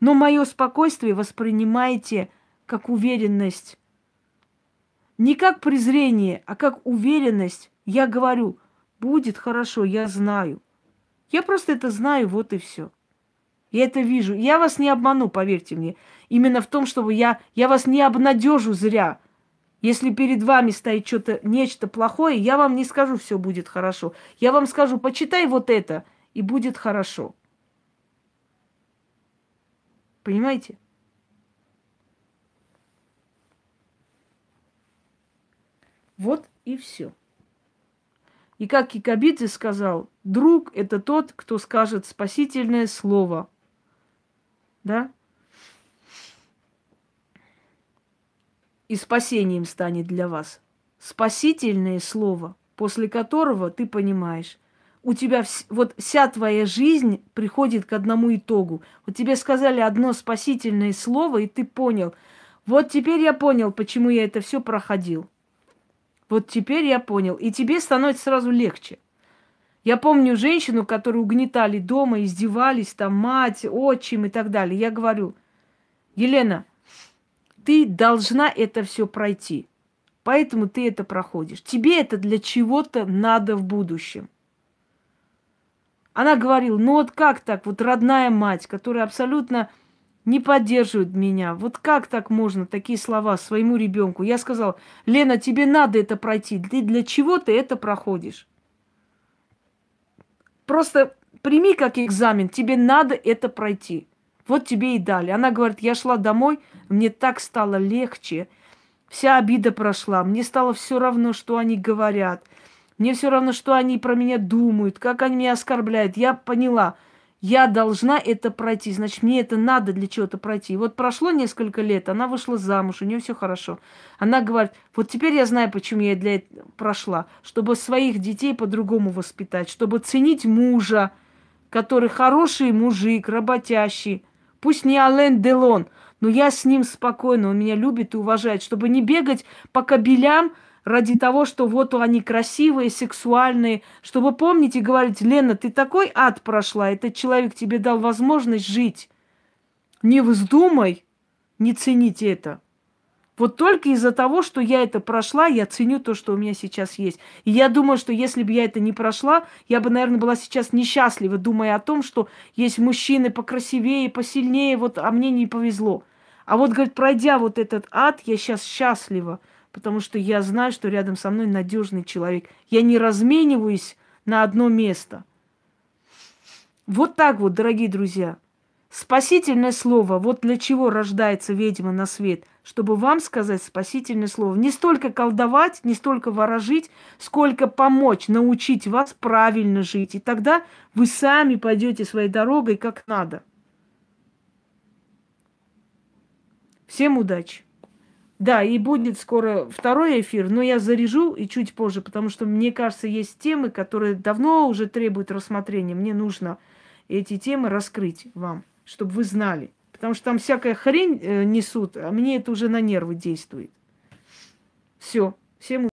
Но мое спокойствие воспринимайте как уверенность. Не как презрение, а как уверенность. Я говорю, будет хорошо, я знаю. Я просто это знаю, вот и все. Я это вижу. Я вас не обману, поверьте мне. Именно в том, чтобы я, я вас не обнадежу зря. Если перед вами стоит что-то, нечто плохое, я вам не скажу, все будет хорошо. Я вам скажу, почитай вот это, и будет хорошо. Понимаете? Вот и все. И как Кикабидзе сказал, друг – это тот, кто скажет спасительное слово. Да? И спасением станет для вас. Спасительное слово, после которого ты понимаешь, у тебя вот вся твоя жизнь приходит к одному итогу. Вот тебе сказали одно спасительное слово, и ты понял. Вот теперь я понял, почему я это все проходил. Вот теперь я понял. И тебе становится сразу легче. Я помню женщину, которую угнетали дома, издевались, там мать, отчим и так далее. Я говорю, Елена, ты должна это все пройти. Поэтому ты это проходишь. Тебе это для чего-то надо в будущем. Она говорила, ну вот как так, вот родная мать, которая абсолютно не поддерживает меня. Вот как так можно такие слова своему ребенку? Я сказал, Лена, тебе надо это пройти. Ты для чего ты это проходишь? Просто прими как экзамен, тебе надо это пройти. Вот тебе и дали. Она говорит, я шла домой, мне так стало легче. Вся обида прошла. Мне стало все равно, что они говорят. Мне все равно, что они про меня думают, как они меня оскорбляют. Я поняла, я должна это пройти, значит, мне это надо для чего-то пройти. И вот прошло несколько лет, она вышла замуж, у нее все хорошо. Она говорит, вот теперь я знаю, почему я для этого прошла, чтобы своих детей по-другому воспитать, чтобы ценить мужа, который хороший мужик, работящий. Пусть не Ален Делон, но я с ним спокойно, он меня любит и уважает, чтобы не бегать по кабелям, ради того, что вот они красивые, сексуальные, чтобы помнить и говорить, Лена, ты такой ад прошла, этот человек тебе дал возможность жить. Не вздумай не ценить это. Вот только из-за того, что я это прошла, я ценю то, что у меня сейчас есть. И я думаю, что если бы я это не прошла, я бы, наверное, была сейчас несчастлива, думая о том, что есть мужчины покрасивее, посильнее, вот, а мне не повезло. А вот, говорит, пройдя вот этот ад, я сейчас счастлива потому что я знаю, что рядом со мной надежный человек. Я не размениваюсь на одно место. Вот так вот, дорогие друзья. Спасительное слово, вот для чего рождается ведьма на свет, чтобы вам сказать спасительное слово. Не столько колдовать, не столько ворожить, сколько помочь, научить вас правильно жить. И тогда вы сами пойдете своей дорогой как надо. Всем удачи! Да, и будет скоро второй эфир, но я заряжу и чуть позже, потому что мне кажется, есть темы, которые давно уже требуют рассмотрения. Мне нужно эти темы раскрыть вам, чтобы вы знали. Потому что там всякая хрень э, несут, а мне это уже на нервы действует. Все. Всем